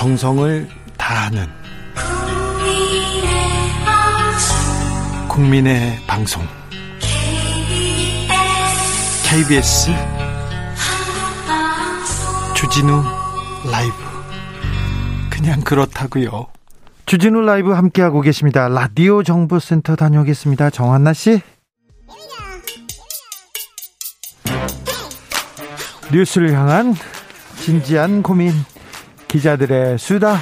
정성을 다하는 국민의 방송 KBS 주진우 라이브 그냥 그렇다고요. 주진우 라이브 함께하고 계십니다. 라디오 정보센터 다녀오겠습니다. 정한나 씨. 뉴스를 향한 진지한 고민 기자들의 수다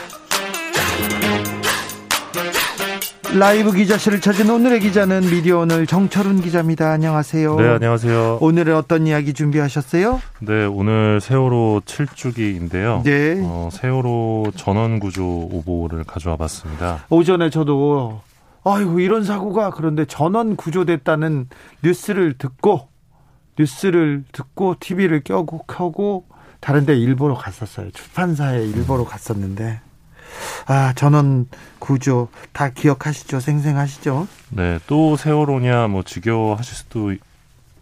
라이브 기자실을 찾은 오늘의 기자는 미디어 오늘 정철훈 기자입니다. 안녕하세요. 네, 안녕하세요. 오늘은 어떤 이야기 준비하셨어요? 네, 오늘 세월호 7주기인데요. 네. 어, 세월호 전원 구조 오보를 가져와 봤습니다. 오전에 저도 아이고 이런 사고가 그런데 전원 구조됐다는 뉴스를 듣고 뉴스를 듣고 TV를 껴고 켜고 다른데 일보러 갔었어요. 출판사에 일보러 갔었는데 아 전원 구조 다 기억하시죠? 생생하시죠? 네, 또 세월호냐 뭐 지겨워하실 수도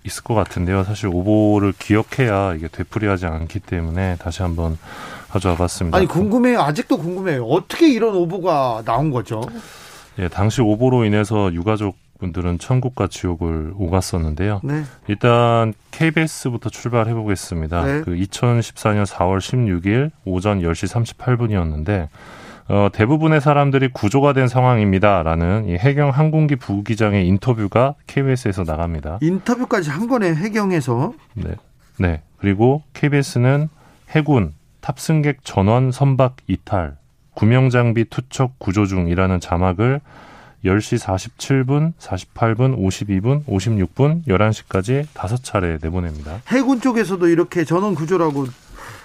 있을 것 같은데요. 사실 오보를 기억해야 이게 되풀이하지 않기 때문에 다시 한번 가져와 봤습니다. 아니 궁금해요. 아직도 궁금해요. 어떻게 이런 오보가 나온 거죠? 예, 당시 오보로 인해서 유가족 분들은 천국과 지옥을 오갔었는데요. 네. 일단 KBS부터 출발해 보겠습니다. 네. 그 2014년 4월 16일 오전 10시 38분이었는데 어, 대부분의 사람들이 구조가 된 상황입니다라는 이 해경 항공기 부기장의 인터뷰가 KBS에서 나갑니다. 인터뷰까지 한 번에 해경에서 네. 네. 그리고 KBS는 해군 탑승객 전원 선박 이탈 구명 장비 투척 구조 중이라는 자막을 10시 47분, 48분, 52분, 56분, 11시까지 다섯 차례 내보냅니다. 해군 쪽에서도 이렇게 전원 구조라고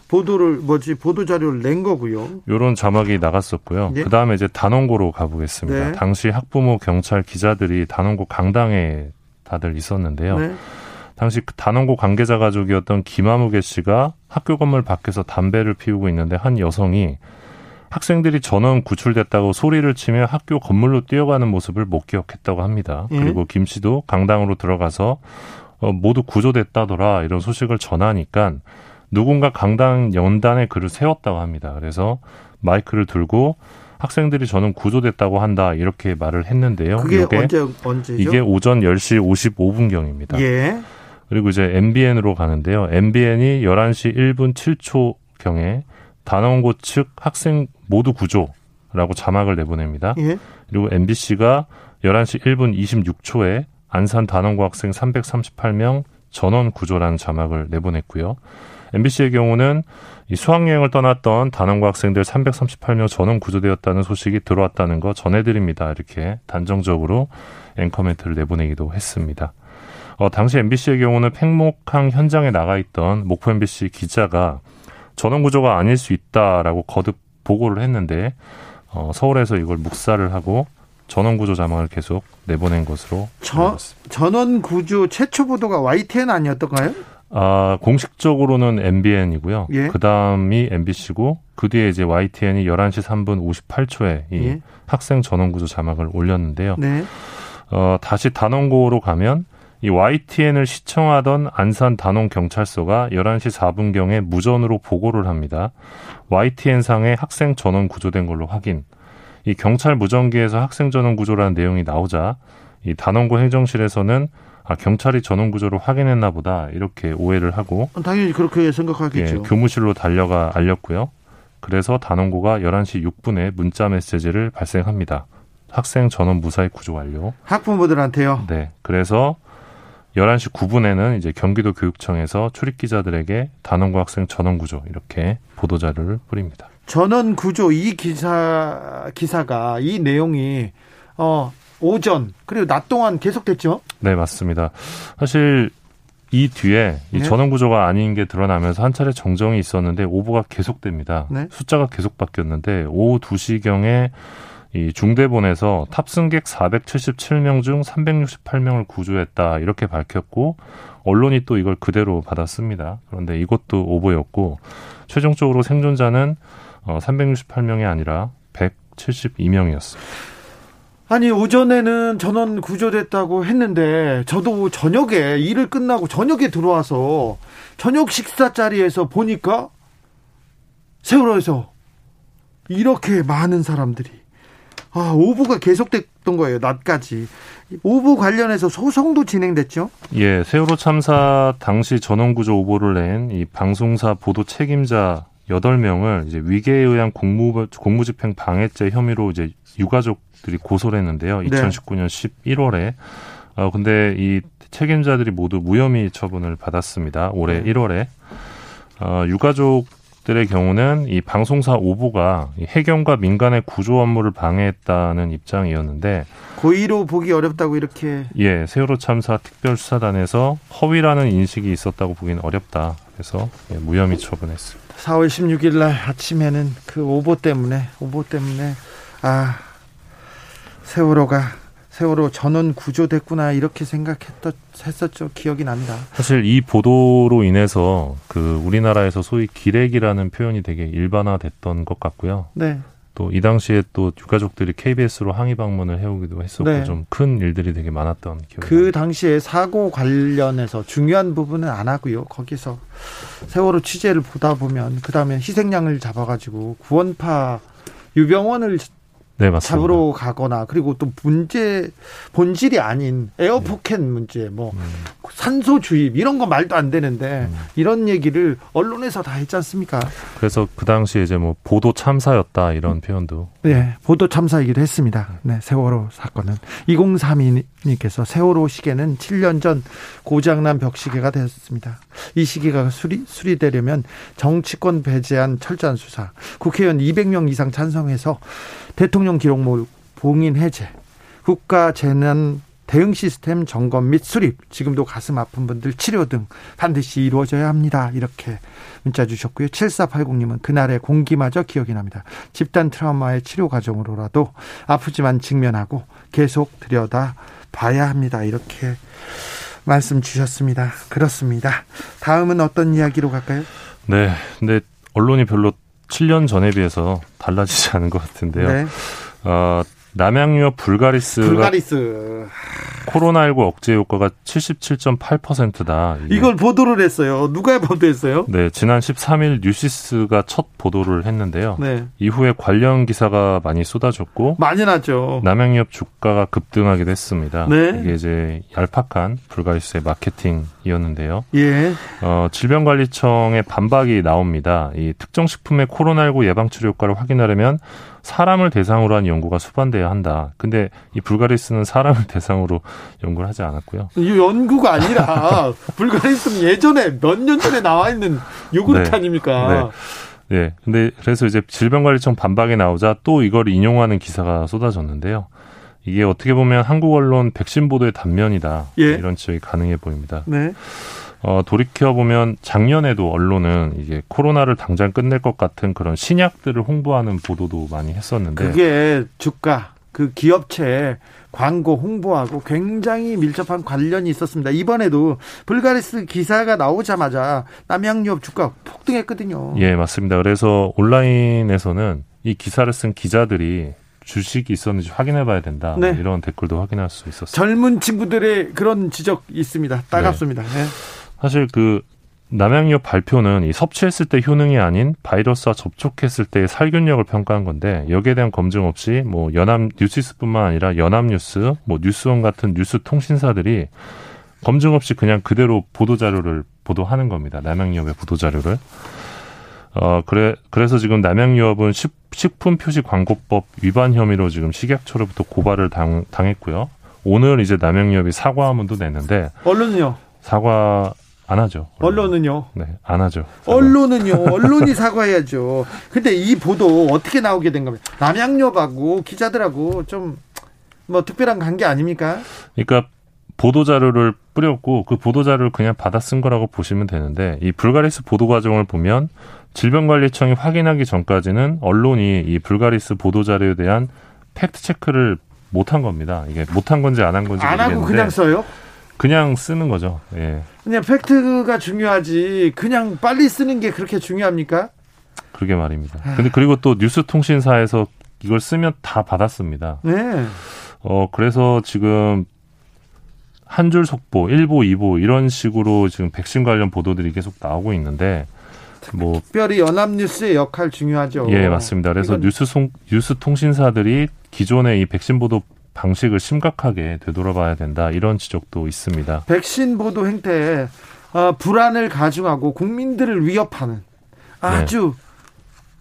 보도를 뭐지 보도 자료를 낸 거고요. 요런 자막이 나갔었고요. 예. 그다음에 이제 단원고로 가보겠습니다. 네. 당시 학부모, 경찰, 기자들이 단원고 강당에 다들 있었는데요. 네. 당시 그 단원고 관계자 가족이었던 김아무개 씨가 학교 건물 밖에서 담배를 피우고 있는데 한 여성이 학생들이 전원 구출됐다고 소리를 치며 학교 건물로 뛰어가는 모습을 목격했다고 합니다. 예. 그리고 김 씨도 강당으로 들어가서 어, 모두 구조됐다더라 이런 소식을 전하니까 누군가 강당 연단에 글을 세웠다고 합니다. 그래서 마이크를 들고 학생들이 저는 구조됐다고 한다 이렇게 말을 했는데요. 그게 이게, 언제 언제죠? 이게 오전 10시 55분경입니다. 예. 그리고 이제 MBN으로 가는데요. MBN이 11시 1분 7초 경에 단원고 측 학생 모두 구조라고 자막을 내보냅니다. 예. 그리고 MBC가 11시 1분 26초에 안산 단원고 학생 338명 전원 구조라는 자막을 내보냈고요. MBC의 경우는 이 수학여행을 떠났던 단원고 학생들 338명 전원 구조되었다는 소식이 들어왔다는 거 전해드립니다. 이렇게 단정적으로 앵커멘트를 내보내기도 했습니다. 어, 당시 MBC의 경우는 팽목항 현장에 나가 있던 목포 MBC 기자가 전원 구조가 아닐 수 있다라고 거듭 보고를 했는데 어, 서울에서 이걸 묵살을 하고 전원 구조 자막을 계속 내보낸 것으로 저. 전원 구조 최초 보도가 YTN 아니었던가요? 아, 공식적으로는 MBN이고요. 예. 그 다음이 MBC고, 그 뒤에 이제 YTN이 11시 3분 58초에 이 예. 학생 전원 구조 자막을 올렸는데요. 네. 어, 다시 단원고로 가면 이 YTN을 시청하던 안산 단원 경찰서가 11시 4분경에 무전으로 보고를 합니다. YTN 상에 학생 전원 구조된 걸로 확인. 이 경찰 무전기에서 학생 전원 구조라는 내용이 나오자 이 단원고 행정실에서는 아, 경찰이 전원 구조를 확인했나 보다 이렇게 오해를 하고 당연히 그렇게 예, 생각하겠죠. 교무실로 달려가 알렸고요. 그래서 단원고가 11시 6분에 문자 메시지를 발생합니다. 학생 전원 무사히 구조 완료. 학부모들한테요. 네. 그래서 11시 9분에는 이제 경기도 교육청에서 출입 기자들에게 단원고 학생 전원 구조 이렇게 보도 자료를 뿌립니다. 전원 구조 이 기사 기사가 이 내용이 어 오전 그리고 낮 동안 계속됐죠. 네, 맞습니다. 사실 이 뒤에 이 네. 전원 구조가 아닌 게 드러나면서 한 차례 정정이 있었는데 오보가 계속됩니다. 네. 숫자가 계속 바뀌었는데 오후 2시경에 이 중대본에서 탑승객 477명 중 368명을 구조했다 이렇게 밝혔고 언론이 또 이걸 그대로 받았습니다. 그런데 이것도 오보였고 최종적으로 생존자는 어, 368명이 아니라 172명이었습니다. 아니 오전에는 전원 구조됐다고 했는데 저도 저녁에 일을 끝나고 저녁에 들어와서 저녁 식사 자리에서 보니까 세월호에서 이렇게 많은 사람들이 아, 오보가 계속됐던 거예요. 낮까지. 오보 관련해서 소송도 진행됐죠? 예, 세월호 참사 당시 전원구조 오보를 낸 이 방송사 보도 책임자 여덟 명을 이제 위계에 의한 공무 공무집행 방해죄 혐의로 이제 유가족들이 고소를 했는데요. 2019년 11월에. 어 근데 이 책임자들이 모두 무혐의 처분을 받았습니다. 올해 네. 1월에. 어 유가족 들의 경우는 이 방송사 오보가 해경과 민간의 구조 업무를 방해했다는 입장이었는데 고의로 보기 어렵다고 이렇게 예 세월호 참사 특별수사단에서 허위라는 인식이 있었다고 보기는 어렵다 그래서 예, 무혐의 처분했습니다. 4월 16일 날 아침에는 그 오보 때문에 오보 때문에 아 세월호가 세월호 전원 구조됐구나 이렇게 생각했던 했었죠 기억이 납니다. 사실 이 보도로 인해서 그 우리나라에서 소위 기레기라는 표현이 되게 일반화됐던 것 같고요. 네. 또 이 당시에 또 유가족들이 KBS로 항의 방문을 해오기도 했었고 네. 좀큰 일들이 되게 많았던 기억이 그 납니다. 당시에 사고 관련해서 중요한 부분은 안 하고요. 거기서 세월호 취재를 보다 보면 그 다음에 희생양을 잡아가지고 구원파 유병원을 네, 맞습니다. 잡으러 가거나 그리고 또 문제 본질이 아닌 에어포켓 네. 문제 뭐 음. 산소 주입 이런 거 말도 안 되는데 음. 이런 얘기를 언론에서 다 했지 않습니까? 그래서 그 당시에 이제 뭐 보도 참사였다 이런 표현도 네 보도 참사이기도 했습니다. 네 세월호 사건은 2032님께서 세월호 시계는 7년 전 고장난 벽시계가 됐습니다. 이 시계가 수리 수리되려면 정치권 배제한 철저한 수사 국회의원 200명 이상 찬성해서 대통령 기록물 봉인 해제, 국가 재난 대응 시스템 점검 및 수립, 지금도 가슴 아픈 분들 치료 등 반드시 이루어져야 합니다. 이렇게 문자 주셨고요. 7480님은 그날의 공기마저 기억이 납니다. 집단 트라우마의 치료 과정으로라도 아프지만 직면하고 계속 들여다 봐야 합니다. 이렇게 말씀 주셨습니다. 그렇습니다. 다음은 어떤 이야기로 갈까요? 네. 근데 언론이 별로 7년 전에 비해서 달라지지 않은 것 같은데요. 네. 어, 남양유업 불가리스가 불가리스. 코로나19 억제 효과가 77.8%다. 이걸 보도를 했어요. 누가 보도했어요? 네, 지난 13일 뉴시스가 첫 보도를 했는데요. 네. 이후에 관련 기사가 많이 쏟아졌고 많이 났죠. 남양유업 주가가 급등하기도 했습니다. 네. 이게 이제 얄팍한 불가리스의 마케팅이었는데요. 예. 어, 질병관리청의 반박이 나옵니다. 이 특정 식품의 코로나19 예방 치료 효과를 확인하려면 사람을 대상으로 한 연구가 수반돼야 한다. 근데 이 불가리스는 사람을 대상으로 연구를 하지 않았고요. 이 연구가 아니라 불가리스는 예전에 몇 년 전에 나와 있는 요구르트 네. 아닙니까? 네. 네. 근데 그래서 이제 질병관리청 반박이 나오자 또 이걸 인용하는 기사가 쏟아졌는데요. 이게 어떻게 보면 한국 언론 백신 보도의 단면이다. 예. 이런 지적이 가능해 보입니다. 네. 어, 돌이켜보면 작년에도 언론은 이게 코로나를 당장 끝낼 것 같은 그런 신약들을 홍보하는 보도도 많이 했었는데. 그게 주가, 그 기업체 광고 홍보하고 굉장히 밀접한 관련이 있었습니다. 이번에도 불가리스 기사가 나오자마자 남양유업 주가 폭등했거든요. 예, 맞습니다. 그래서 온라인에서는 이 기사를 쓴 기자들이 주식이 있었는지 확인해 봐야 된다. 네. 이런 댓글도 확인할 수 있었어요. 젊은 친구들의 그런 지적 있습니다. 따갑습니다. 네. 네. 사실 그 남양유업 발표는 이 섭취했을 때 효능이 아닌 바이러스와 접촉했을 때의 살균력을 평가한 건데 여기에 대한 검증 없이 뭐 연합 뉴시스뿐만 아니라 연합뉴스, 뭐 뉴스원 같은 뉴스 통신사들이 검증 없이 그냥 그대로 보도 자료를 보도하는 겁니다. 남양유업의 보도 자료를. 어 그래 그래서 지금 남양유업은 식, 식품 표시 광고법 위반 혐의로 지금 식약처로부터 고발을 당, 당했고요. 오늘 이제 남양유업이 사과문도 냈는데 언론은요? 사과 안 하죠. 언론 은요? 네, 안 하죠. 사과. 언론은요. 언론이 사과해야죠. 근데 이 보도 어떻게 나오게 된 겁니까? 남양엽하고 기자들하고 좀 뭐 특별한 관계 아닙니까? 그러니까 보도 자료를 뿌렸고 그 보도 자료를 그냥 받아 쓴 거라고 보시면 되는데 이 불가리스 보도 과정을 보면 질병관리청이 확인하기 전까지는 언론이 이 불가리스 보도 자료에 대한 팩트 체크를 못한 겁니다. 이게 못한 건지 안 한 건지 안 모르겠는데 하고 그냥 써요? 그냥 쓰는 거죠. 예. 그냥 팩트가 중요하지. 그냥 빨리 쓰는 게 그렇게 중요합니까? 그러게 말입니다. 아. 근데 그리고 또 뉴스 통신사에서 이걸 쓰면 다 받았습니다. 네. 어 그래서 지금 한 줄 속보, 1보, 2보 이런 식으로 지금 백신 관련 보도들이 계속 나오고 있는데 뭐 특별히 연합뉴스의 역할 중요하죠. 예, 맞습니다. 그래서 이건- 뉴스 송, 뉴스 통신사들이 기존의 이 백신 보도 방식을 심각하게 되돌아봐야 된다 이런 지적도 있습니다. 백신 보도 행태에 어, 불안을 가중하고 국민들을 위협하는 아주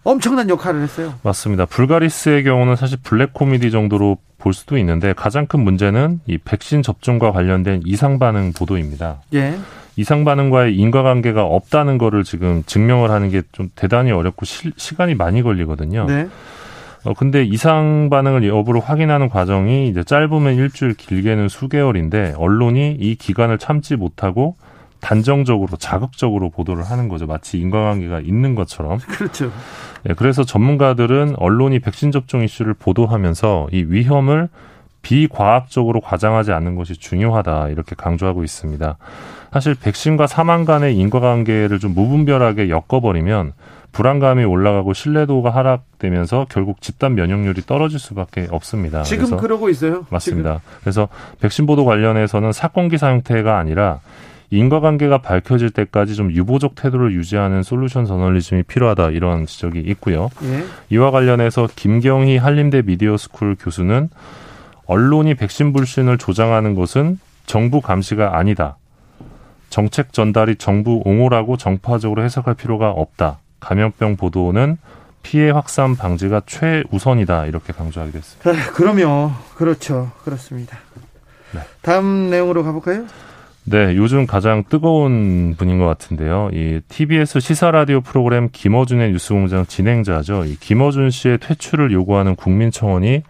엄청난 역할을 했어요. 맞습니다. 불가리스의 경우는 사실 블랙 코미디 정도로 볼 수도 있는데 가장 큰 문제는 이 백신 접종과 관련된 이상 반응 보도입니다. 예. 이상 반응과의 인과관계가 없다는 거를 지금 증명을 하는 게 좀 대단히 어렵고 시, 시간이 많이 걸리거든요. 네. 어, 근데 이상 반응을 여부를 확인하는 과정이 이제 짧으면 일주일, 길게는 수개월인데 언론이 이 기간을 참지 못하고 단정적으로 자극적으로 보도를 하는 거죠. 마치 인과관계가 있는 것처럼. 그렇죠. 예, 그래서 전문가들은 언론이 백신 접종 이슈를 보도하면서 이 위험을 비과학적으로 과장하지 않는 것이 중요하다 이렇게 강조하고 있습니다. 사실 백신과 사망 간의 인과관계를 좀 무분별하게 엮어버리면 불안감이 올라가고 신뢰도가 하락되면서 결국 집단 면역률이 떨어질 수밖에 없습니다. 지금 그러고 있어요. 맞습니다. 그래서 백신 보도 관련해서는 사건 기사 형태가 아니라 인과관계가 밝혀질 때까지 좀 유보적 태도를 유지하는 솔루션 저널리즘이 필요하다 이런 지적이 있고요. 지금. 예. 이와 관련해서 김경희 한림대 미디어스쿨 교수는 언론이 백신 불신을 조장하는 것은 정부 감시가 아니다. 정책 전달이 정부 옹호라고 정파적으로 해석할 필요가 없다. 감염병 보도는 피해 확산 방지가 최우선이다. 이렇게 강조하기도 했습니다. 아, 그러면 그렇죠. 그렇습니다. 네. 다음 내용으로 가볼까요? 네, 요즘 가장 뜨거운 분인 것 같은데요. 이 TBS 시사 라디오 프로그램 김어준의 뉴스공장 진행자죠. 이 김어준 씨의 퇴출을 요구하는 국민청원이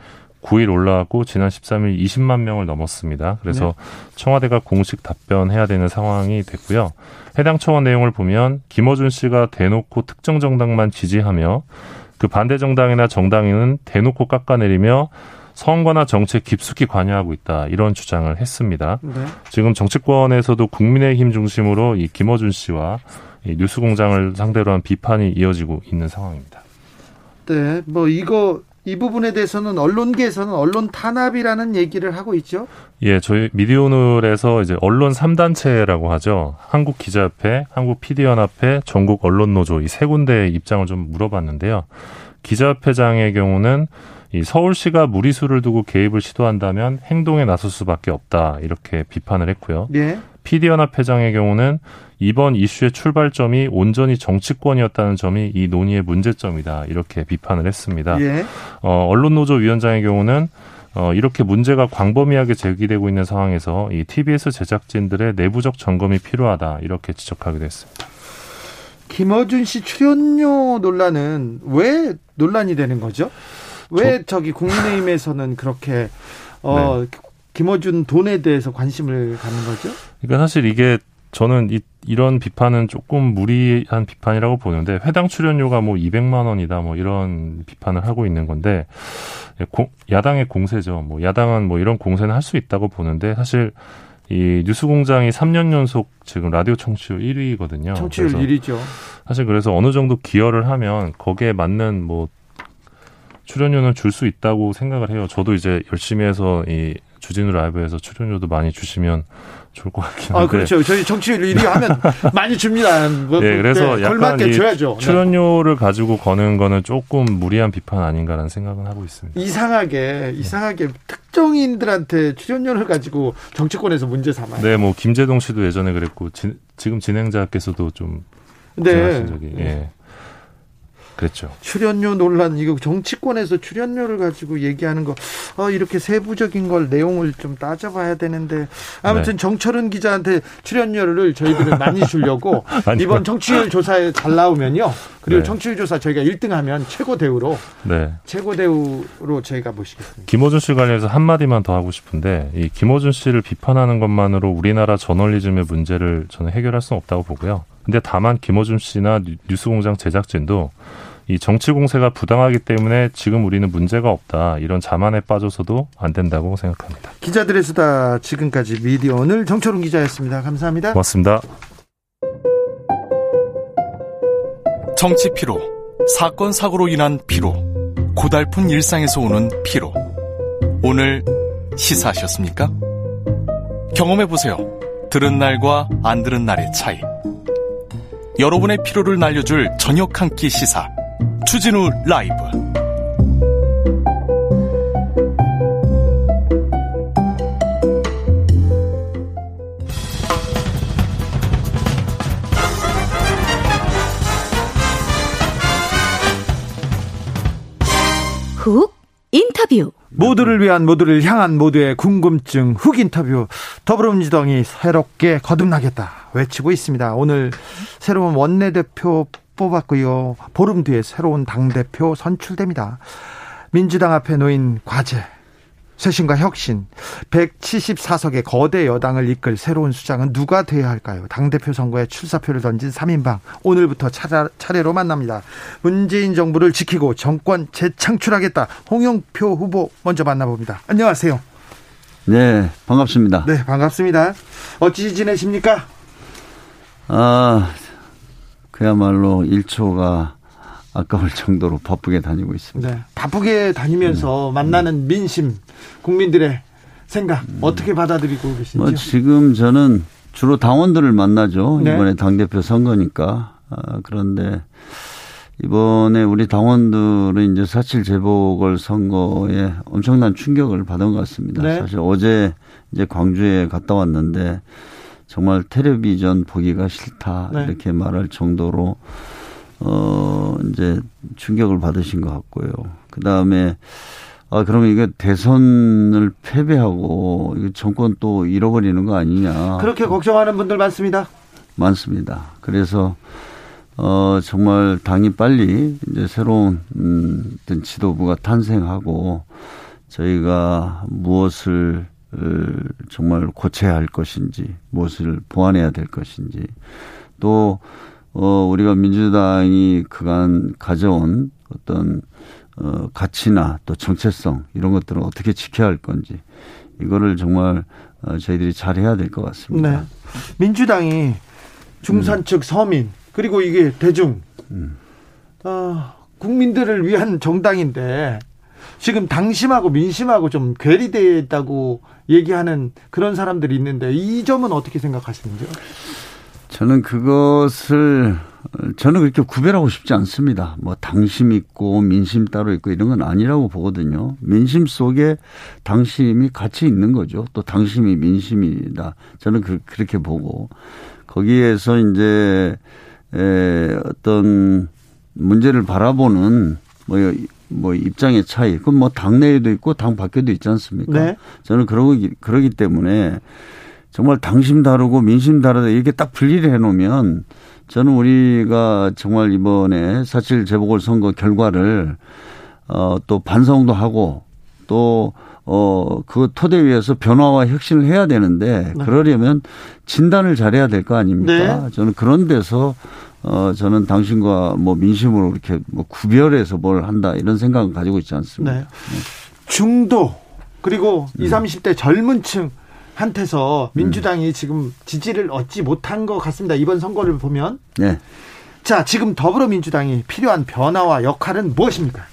9일 올라왔고 지난 13일 20만 명을 넘었습니다. 그래서 청와대가 공식 답변해야 되는 상황이 됐고요. 해당 청원 내용을 보면 김어준 씨가 대놓고 특정 정당만 지지하며 그 반대 정당이나 정당인은 대놓고 깎아내리며 선거나 정책 깊숙이 관여하고 있다 이런 주장을 했습니다. 네. 지금 정치권에서도 국민의힘 중심으로 이 김어준 씨와 이 뉴스공장을 상대로 한 비판이 이어지고 있는 상황입니다. 네. 뭐 이거 이 부분에 대해서는 언론계에서는 언론 탄압이라는 얘기를 하고 있죠. 예, 저희 미디어오늘에서 이제 언론 3단체라고 하죠. 한국 기자협회, 한국PD연합회, 전국 언론노조 이 세 군데의 입장을 좀 물어봤는데요. 기자협회장의 경우는 이 서울시가 무리수를 두고 개입을 시도한다면 행동에 나설 수밖에 없다 이렇게 비판을 했고요. 예. PD연합 회장의 경우는 이번 이슈의 출발점이 온전히 정치권이었다는 점이 이 논의의 문제점이다 이렇게 비판을 했습니다. 예. 어, 언론노조 위원장의 경우는 어, 이렇게 문제가 광범위하게 제기되고 있는 상황에서 이 TBS 제작진들의 내부적 점검이 필요하다 이렇게 지적하기도 했습니다. 김어준 씨 출연료 논란은 왜 논란이 되는 거죠? 왜 저 기 국민의힘에서는 그렇게 어 김어준 돈에 대해서 관심을 갖는 거죠? 그러니까 사실 이게 저는 이, 이런 비판은 조금 무리한 비판이라고 보는데 회당 출연료가 뭐 200만 원이다 뭐 이런 비판을 하고 있는 건데 공- 야당의 공세죠. 뭐 야당은 뭐 이런 공세는 할 수 있다고 보는데 사실 이 뉴스공장이 3년 연속 지금 라디오 청취율 1위거든요. 청취율 그래서 1위죠. 사실 그래서 어느 정도 기여를 하면 거기에 맞는 뭐 출연료는 줄 수 있다고 생각을 해요. 저도 이제 열심히 해서 이 주진우 라이브에서 출연료도 많이 주시면 좋을 것 같긴 한데. 아 그렇죠. 저희 청취율 1위 하면 많이 줍니다. 뭐, 네, 그래서 네, 약간 걸맞게 이 줘야죠. 네. 출연료를 가지고 거는 거는 조금 무리한 비판 아닌가라는 생각은 하고 있습니다. 이상하게 이상하게 특정인들한테 출연료를 가지고 정치권에서 문제 삼아요. 네, 뭐 김재동 씨도 예전에 그랬고 지, 금 진행자께서도 좀 네. 적이 예. 그랬죠. 출연료 논란 이거 정치권에서 출연료를 가지고 얘기하는 거 어, 이렇게 세부적인 걸 내용을 좀 따져봐야 되는데 아무튼 네. 정철은 기자한테 출연료를 저희들은 많이 주려고. 이번 청취율 조사에 잘 나오면요 그리고 네. 청취율 조사 저희가 1등하면 최고 대우로 네. 최고 대우로 저희가 모시겠습니다. 김어준 씨 관련해서 한 마디만 더 하고 싶은데 이 김어준 씨를 비판하는 것만으로 우리나라 저널리즘의 문제를 저는 해결할 수는 없다고 보고요. 근데 다만 김어준 씨나 뉴- 뉴스공장 제작진도 이 정치 공세가 부당하기 때문에 지금 우리는 문제가 없다 이런 자만에 빠져서도 안 된다고 생각합니다. 기자들의 수다 지금까지 미디어 오늘 정철운 기자였습니다. 감사합니다. 고맙습니다. 정치 피로, 사건 사고로 인한 피로, 고달픈 일상에서 오는 피로. 오늘 시사하셨습니까? 경험해 보세요. 들은 날과 안 들은 날의 차이. 여러분의 피로를 날려줄 저녁 한 끼 시사 추진우 라이브. 훅 인터뷰. 모두를 위한 모두를 향한 모두의 궁금증 훅 인터뷰. 더불어민주당이 새롭게 거듭나겠다. 외치고 있습니다. 오늘 새로운 원내대표 뽑았고요. 보름 뒤에 새로운 당대표 선출됩니다. 민주당 앞에 놓인 과제 쇄신과 혁신 174석의 거대 여당을 이끌 새로운 수장은 누가 돼야 할까요? 당대표 선거에 출사표를 던진 3인방 오늘부터 차례, 차례로 만납니다. 문재인 정부를 지키고 정권 재창출하겠다. 홍영표 후보 먼저 만나봅니다. 안녕하세요. 네, 반갑습니다. 네, 반갑습니다. 어찌 지내십니까? 아, 그야말로 1초가 아까울 정도로 바쁘게 다니고 있습니다. 네, 바쁘게 다니면서 네. 만나는 민심, 국민들의 생각 어떻게 받아들이고 계신지요? 뭐 지금 저는 주로 당원들을 만나죠. 네. 이번에 당대표 선거니까. 아, 그런데 이번에 우리 당원들은 이제 사칠 재보궐 선거에 엄청난 충격을 받은 것 같습니다. 네. 사실 어제 이제 광주에 갔다 왔는데 정말 텔레비전 보기가 싫다 네. 이렇게 말할 정도로 어, 이제 충격을 받으신 것 같고요. 그 다음에, 아, 그러면 이게 대선을 패배하고, 정권 또 잃어버리는 거 아니냐. 그렇게 걱정하는 분들 많습니다. 많습니다. 그래서, 어, 정말 당이 빨리 이제 새로운, 음, 어떤 지도부가 탄생하고, 저희가 무엇을 정말 고쳐야 할 것인지, 무엇을 보완해야 될 것인지, 또 어, 우리가 민주당이 그간 가져온 어떤 어, 가치나 또 정체성 이런 것들을 어떻게 지켜야 할 건지 이거를 정말 어, 저희들이 잘 해야 될 것 같습니다. 네. 민주당이 중산층 음. 서민 그리고 이게 대중 음. 어, 국민들을 위한 정당인데 지금 당심하고 민심하고 좀 괴리되어 있다고 얘기하는 그런 사람들이 있는데 이 점은 어떻게 생각하시는지요? 저는 그것을 저는 그렇게 구별하고 싶지 않습니다. 뭐 당심 있고 민심 따로 있고 이런 건 아니라고 보거든요. 민심 속에 당심이 같이 있는 거죠. 또 당심이 민심이다. 저는 그, 그렇게 보고 거기에서 이제 에, 어떤 문제를 바라보는 뭐, 뭐 입장의 차이. 그건 뭐 당내에도 있고 당 밖에도 있지 않습니까? 네. 저는 그러기 그러기 때문에 정말 당심 다르고 민심 다르다 이렇게 딱 분리를 해 놓으면 저는 우리가 정말 이번에 사실 재보궐 선거 결과를 어또 반성도 하고 또 어, 그 토대 위에서 변화와 혁신을 해야 되는데, 네. 그러려면 진단을 잘해야 될 거 아닙니까? 네. 저는 그런 데서, 어, 저는 당신과 뭐 민심으로 이렇게 뭐 구별해서 뭘 한다, 이런 생각을 가지고 있지 않습니다. 네. 네. 중도, 그리고 음. 20, 30대 젊은 층, 한테서 민주당이 음. 지금 지지를 얻지 못한 것 같습니다. 이번 선거를 보면. 네. 자, 지금 더불어민주당이 필요한 변화와 역할은 무엇입니까?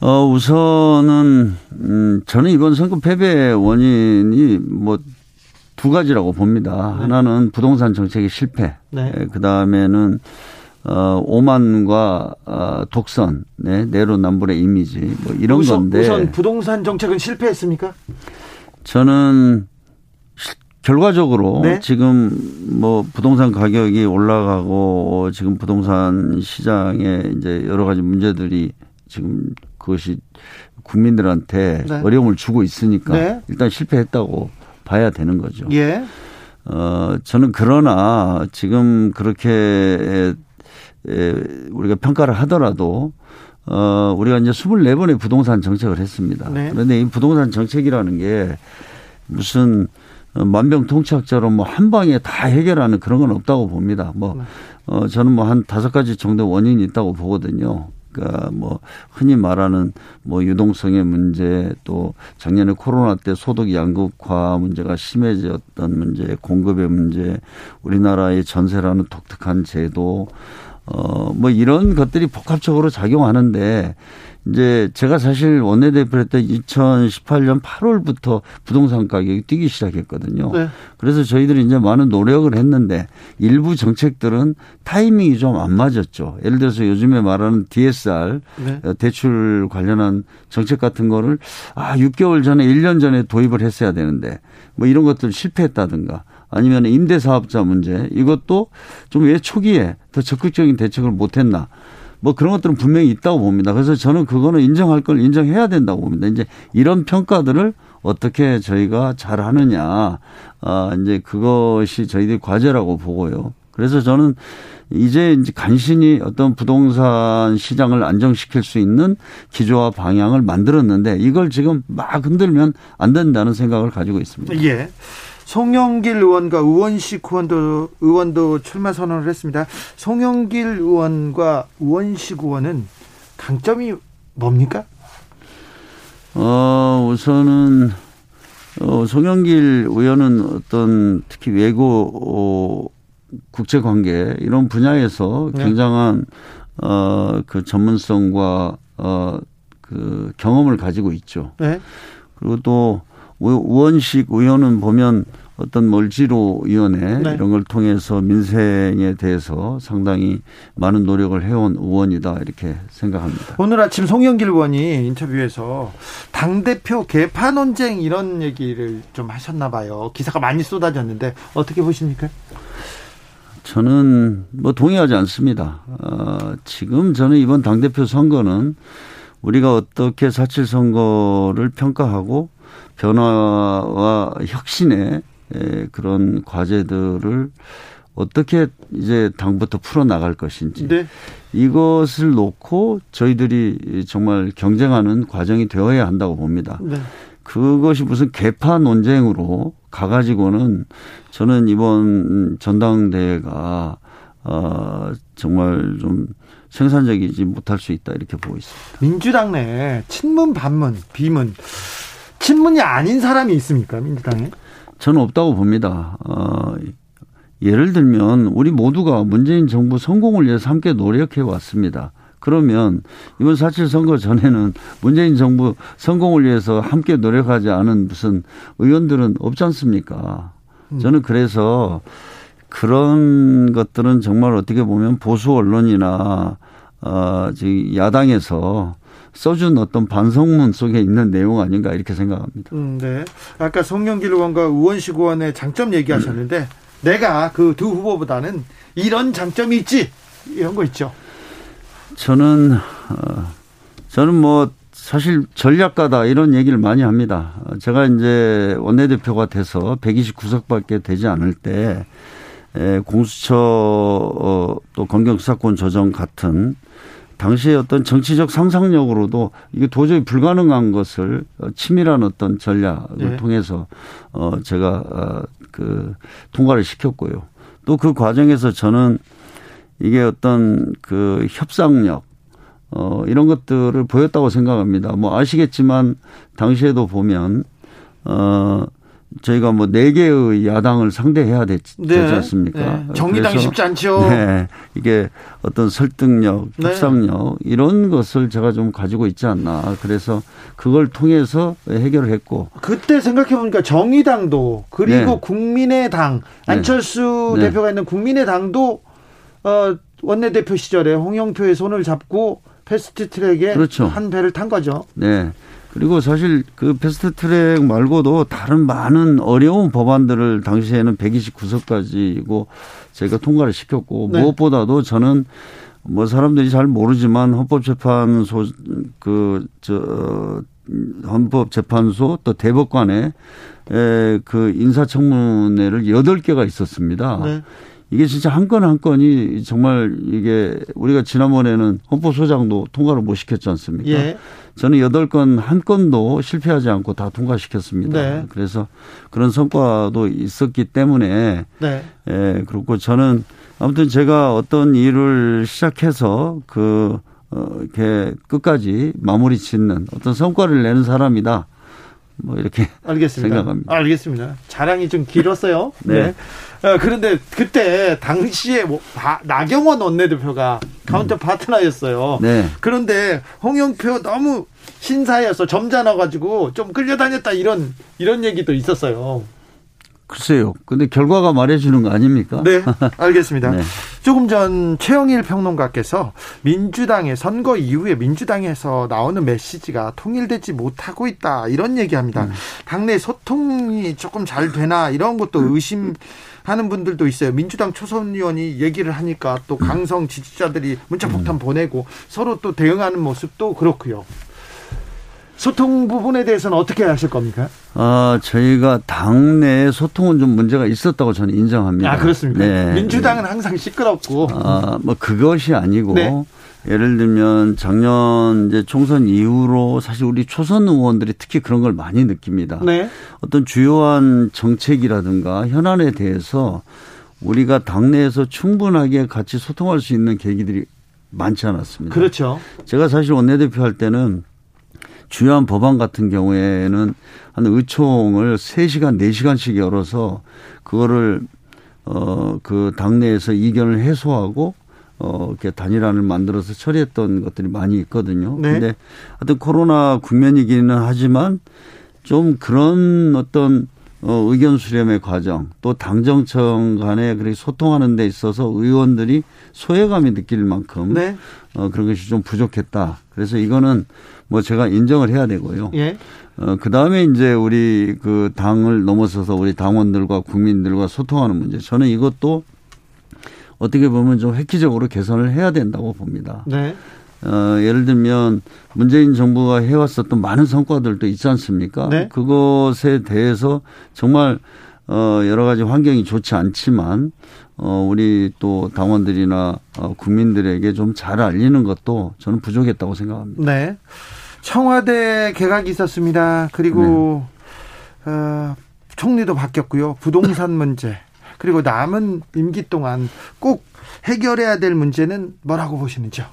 어, 우선은, 음, 저는 이번 선거 패배 원인이 뭐 두 가지라고 봅니다. 네. 하나는 부동산 정책의 실패. 네. 그 다음에는 어, 오만과 어, 독선, 네, 내로남불의 이미지, 뭐 이런 우선, 건데. 우선 부동산 정책은 실패했습니까? 저는 결과적으로 네? 지금 뭐 부동산 가격이 올라가고 지금 부동산 시장에 이제 여러 가지 문제들이 지금 그것이 국민들한테 네. 어려움을 주고 있으니까 네. 일단 실패했다고 봐야 되는 거죠. 예. 어, 저는 그러나 지금 그렇게 에, 우리가 평가를 하더라도 어, 우리가 이제 24번의 부동산 정책을 했습니다. 네. 그런데 이 부동산 정책이라는 게 무슨 만병통치약처럼 뭐 한 방에 다 해결하는 그런 건 없다고 봅니다. 뭐, 네. 어, 저는 뭐 한 다섯 가지 정도 원인이 있다고 보거든요. 그러니까 뭐 흔히 말하는 뭐 유동성의 문제 또 작년에 코로나 때 소득 양극화 문제가 심해졌던 문제 공급의 문제 우리나라의 전세라는 독특한 제도 어, 뭐 이런 것들이 복합적으로 작용하는데 이제 제가 사실 원내대표를 했던 2018년 8월부터 부동산 가격이 뛰기 시작했거든요. 네. 그래서 저희들이 이제 많은 노력을 했는데 일부 정책들은 타이밍이 좀 안 맞았죠. 예를 들어서 요즘에 말하는 DSR 네. 어, 대출 관련한 정책 같은 거를 아 6개월 전에 1년 전에 도입을 했어야 되는데 뭐 이런 것들 실패했다든가 아니면 임대사업자 문제 이것도 좀 왜 초기에 더 적극적인 대책을 못했나 뭐 그런 것들은 분명히 있다고 봅니다. 그래서 저는 그거는 인정할 걸 인정해야 된다고 봅니다. 이제 이런 평가들을 어떻게 저희가 잘 하느냐, 아, 이제 그것이 저희들이 과제라고 보고요. 그래서 저는 이제 이제 간신히 어떤 부동산 시장을 안정시킬 수 있는 기조와 방향을 만들었는데 이걸 지금 막 흔들면 안 된다는 생각을 가지고 있습니다. 예. 송영길 의원과 의원식 의원도 의원도 출마 선언을 했습니다. 송영길 의원과 의원식 의원은 강점이 뭡니까? 어, 우선은 어, 송영길 의원은 어떤 특히 외고 어, 국제 관계 이런 분야에서 네. 굉장한 어, 그 전문성과 어, 그 경험을 가지고 있죠. 네. 그리고 또의 원식 의원은 보면 어떤 멀지로 위원회 네. 이런 걸 통해서 민생에 대해서 상당히 많은 노력을 해온 의원이다 이렇게 생각합니다. 오늘 아침 송영길 의원이 인터뷰에서 당 대표 개파 논쟁 이런 얘기를 좀 하셨나 봐요. 기사가 많이 쏟아졌는데 어떻게 보십니까? 저는 뭐 동의하지 않습니다. 어, 지금 저는 이번 당 대표 선거는 우리가 어떻게 사칠 선거를 평가하고 변화와 혁신에 그런 과제들을 어떻게 이제 당부터 풀어 나갈 것인지 네. 이것을 놓고 저희들이 정말 경쟁하는 과정이 되어야 한다고 봅니다. 네. 그것이 무슨 개파 논쟁으로 가가지고는 저는 이번 전당대회가 어 정말 좀 생산적이지 못할 수 있다 이렇게 보고 있습니다. 민주당 내 친문 반문 비문 친문이 아닌 사람이 있습니까 민주당에? 저는 없다고 봅니다. 어, 예를 들면 우리 모두가 문재인 정부 성공을 위해서 함께 노력해 왔습니다. 그러면 이번 사칠 선거 전에는 문재인 정부 성공을 위해서 함께 노력하지 않은 무슨 의원들은 없지 않습니까? 음. 저는 그래서 그런 것들은 정말 어떻게 보면 보수 언론이나 어, 야당에서 써준 어떤 반성문 속에 있는 내용 아닌가 이렇게 생각합니다. 음, 네. 아까 송영길 의원과 우원식 의원의 장점 얘기하셨는데 음. 내가 그 두 후보보다는 이런 장점이 있지 이런 거 있죠. 저는 어, 저는 뭐 사실 전략가다 이런 얘기를 많이 합니다. 제가 이제 원내대표가 돼서 129석밖에 되지 않을 때 공수처 어, 또 검경수사권 조정 같은 당시에 어떤 정치적 상상력으로도 이게 도저히 불가능한 것을 치밀한 어떤 전략을 네. 통해서 어 제가 어, 그 통과를 시켰고요. 또 그 과정에서 저는 이게 어떤 그 협상력 어 이런 것들을 보였다고 생각합니다. 뭐 아시겠지만 당시에도 보면 어 저희가 뭐 네 개의 야당을 상대해야 되지, 네. 되지 않습니까? 네. 정의당이 쉽지 않죠. 네. 이게 어떤 설득력, 네. 협상력 이런 것을 제가 좀 가지고 있지 않나. 그래서 그걸 통해서 해결을 했고. 그때 생각해 보니까 정의당도 그리고 네. 국민의당 네. 안철수 네. 대표가 있는 국민의당도 어 원내대표 시절에 홍영표의 손을 잡고 패스트트랙에 그렇죠. 한 배를 탄 거죠. 네. 그리고 사실 그 패스트 트랙 말고도 다른 많은 어려운 법안들을 당시에는 129석까지고 저희가 통과를 시켰고 네. 무엇보다도 저는 뭐 사람들이 잘 모르지만 헌법재판소 그저 헌법재판소 또 대법관에 그 인사청문회를 여덟 개가 있었습니다. 네. 이게 진짜 한건한 건이 정말 이게 우리가 지난번에는 헌법소장도 통과를 못 시켰지 않습니까? 예. 저는 여덟 건 한 건도 실패하지 않고 다 통과시켰습니다. 네. 그래서 그런 성과도 있었기 때문에 네. 예, 그렇고 저는 아무튼 제가 어떤 일을 시작해서 그 어, 이렇게 끝까지 마무리 짓는 어떤 성과를 내는 사람이다. 뭐 이렇게 알겠습니다. 생각합니다. 알겠습니다. 자랑이 좀 길었어요. 네. 네. 어, 그런데 그때 당시에 뭐 바- 나경원 원내대표가 카운터 파트너였어요. 네. 그런데 홍영표 너무 신사였어 점잖아 가지고 좀 끌려다녔다 이런 이런 얘기도 있었어요. 글쎄요. 근데 결과가 말해주는 거 아닙니까? 네, 알겠습니다. 네. 조금 전 최영일 평론가께서 민주당의 선거 이후에 민주당에서 나오는 메시지가 통일되지 못하고 있다 이런 얘기합니다. 음. 당내 소통이 조금 잘 되나 이런 것도 의심 하는 분들도 있어요. 민주당 초선 의원이 얘기를 하니까 또 강성 지지자들이 문자 폭탄 보내고 서로 또 대응하는 모습도 그렇고요. 소통 부분에 대해서는 어떻게 하실 겁니까? 아, 저희가 당내 소통은 좀 문제가 있었다고 저는 인정합니다. 아 그렇습니까? 네. 민주당은 항상 시끄럽고 아, 뭐 그것이 아니고 네. 예를 들면 작년 이제 총선 이후로 사실 우리 초선 의원들이 특히 그런 걸 많이 느낍니다. 네. 어떤 주요한 정책이라든가 현안에 대해서 우리가 당내에서 충분하게 같이 소통할 수 있는 계기들이 많지 않았습니다. 그렇죠. 제가 사실 원내대표 할 때는 주요한 법안 같은 경우에는 한 의총을 3시간, 4시간씩 열어서 그거를 어, 그 당내에서 이견을 해소하고 어, 이렇게 단일안을 만들어서 처리했던 것들이 많이 있거든요. 네. 근데 하여튼 코로나 국면이기는 하지만 좀 그런 어떤 어, 의견 수렴의 과정 또 당정청 간에 그렇게 소통하는 데 있어서 의원들이 소외감이 느낄 만큼 네. 어, 그런 것이 좀 부족했다. 그래서 이거는 뭐 제가 인정을 해야 되고요. 예. 어, 그 다음에 이제 우리 그 당을 넘어서서 우리 당원들과 국민들과 소통하는 문제. 저는 이것도 어떻게 보면 좀 획기적으로 개선을 해야 된다고 봅니다. 네. 어, 예를 들면 문재인 정부가 해왔었던 많은 성과들도 있지 않습니까? 네. 그것에 대해서 정말 어, 여러 가지 환경이 좋지 않지만 어, 우리 또 당원들이나 어, 국민들에게 좀 잘 알리는 것도 저는 부족했다고 생각합니다. 네. 청와대 개각이 있었습니다. 그리고 네. 어, 총리도 바뀌었고요. 부동산 문제 그리고 남은 임기 동안 꼭 해결해야 될 문제는 뭐라고 보시는지요?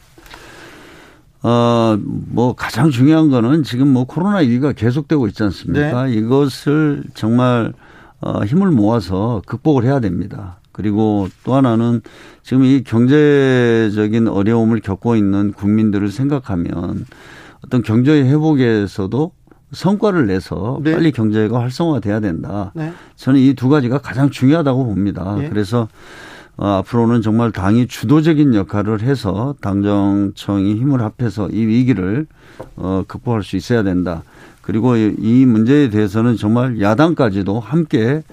어, 뭐 가장 중요한 거는 지금 뭐 코로나 위기가 계속되고 있지 않습니까? 이것을 정말 어, 힘을 모아서 극복을 해야 됩니다. 그리고 또 하나는 지금 이 경제적인 어려움을 겪고 있는 국민들을 생각하면 어떤 경제 회복에서도 성과를 내서 네. 빨리 경제가 활성화돼야 된다. 네. 저는 이 두 가지가 가장 중요하다고 봅니다. 예. 그래서 어, 앞으로는 정말 당이 주도적인 역할을 해서 당정청이 힘을 합해서 이 위기를 어, 극복할 수 있어야 된다. 그리고 이- 이 문제에 대해서는 정말 야당까지도 함께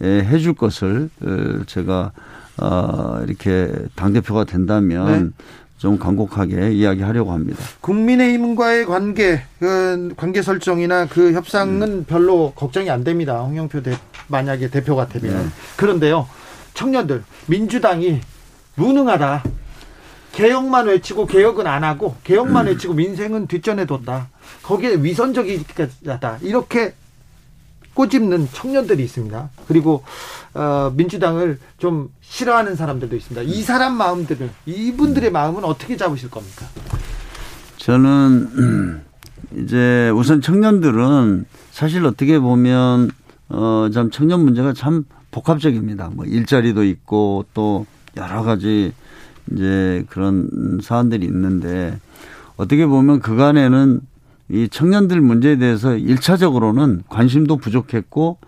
에, 해줄 것을 어, 제가 어, 이렇게 당 대표가 된다면 네. 좀 간곡하게 이야기하려고 합니다. 국민의힘과의 관계, 그 관계 설정이나 그 협상은 별로 걱정이 안 됩니다. 홍영표 대, 만약에 대표가 되면. 네. 그런데요, 청년들, 민주당이 무능하다. 개혁만 외치고 개혁은 안 하고 개혁만 외치고 민생은 뒷전에 뒀다. 거기에 위선적이다. 이렇게 꼬집는 청년들이 있습니다. 그리고 어, 민주당을 좀 싫어하는 사람들도 있습니다. 이 사람 마음들을 이분들의 마음은 어떻게 잡으실 겁니까? 저는 이제 우선 청년들은 사실 어떻게 보면 어참 청년 문제가 참 복합적입니다. 뭐 일자리도 있고 또 여러 가지 이제 그런 사안들이 있는데 어떻게 보면 그간에는 이 청년들 문제에 대해서 일차적으로는 관심도 부족했고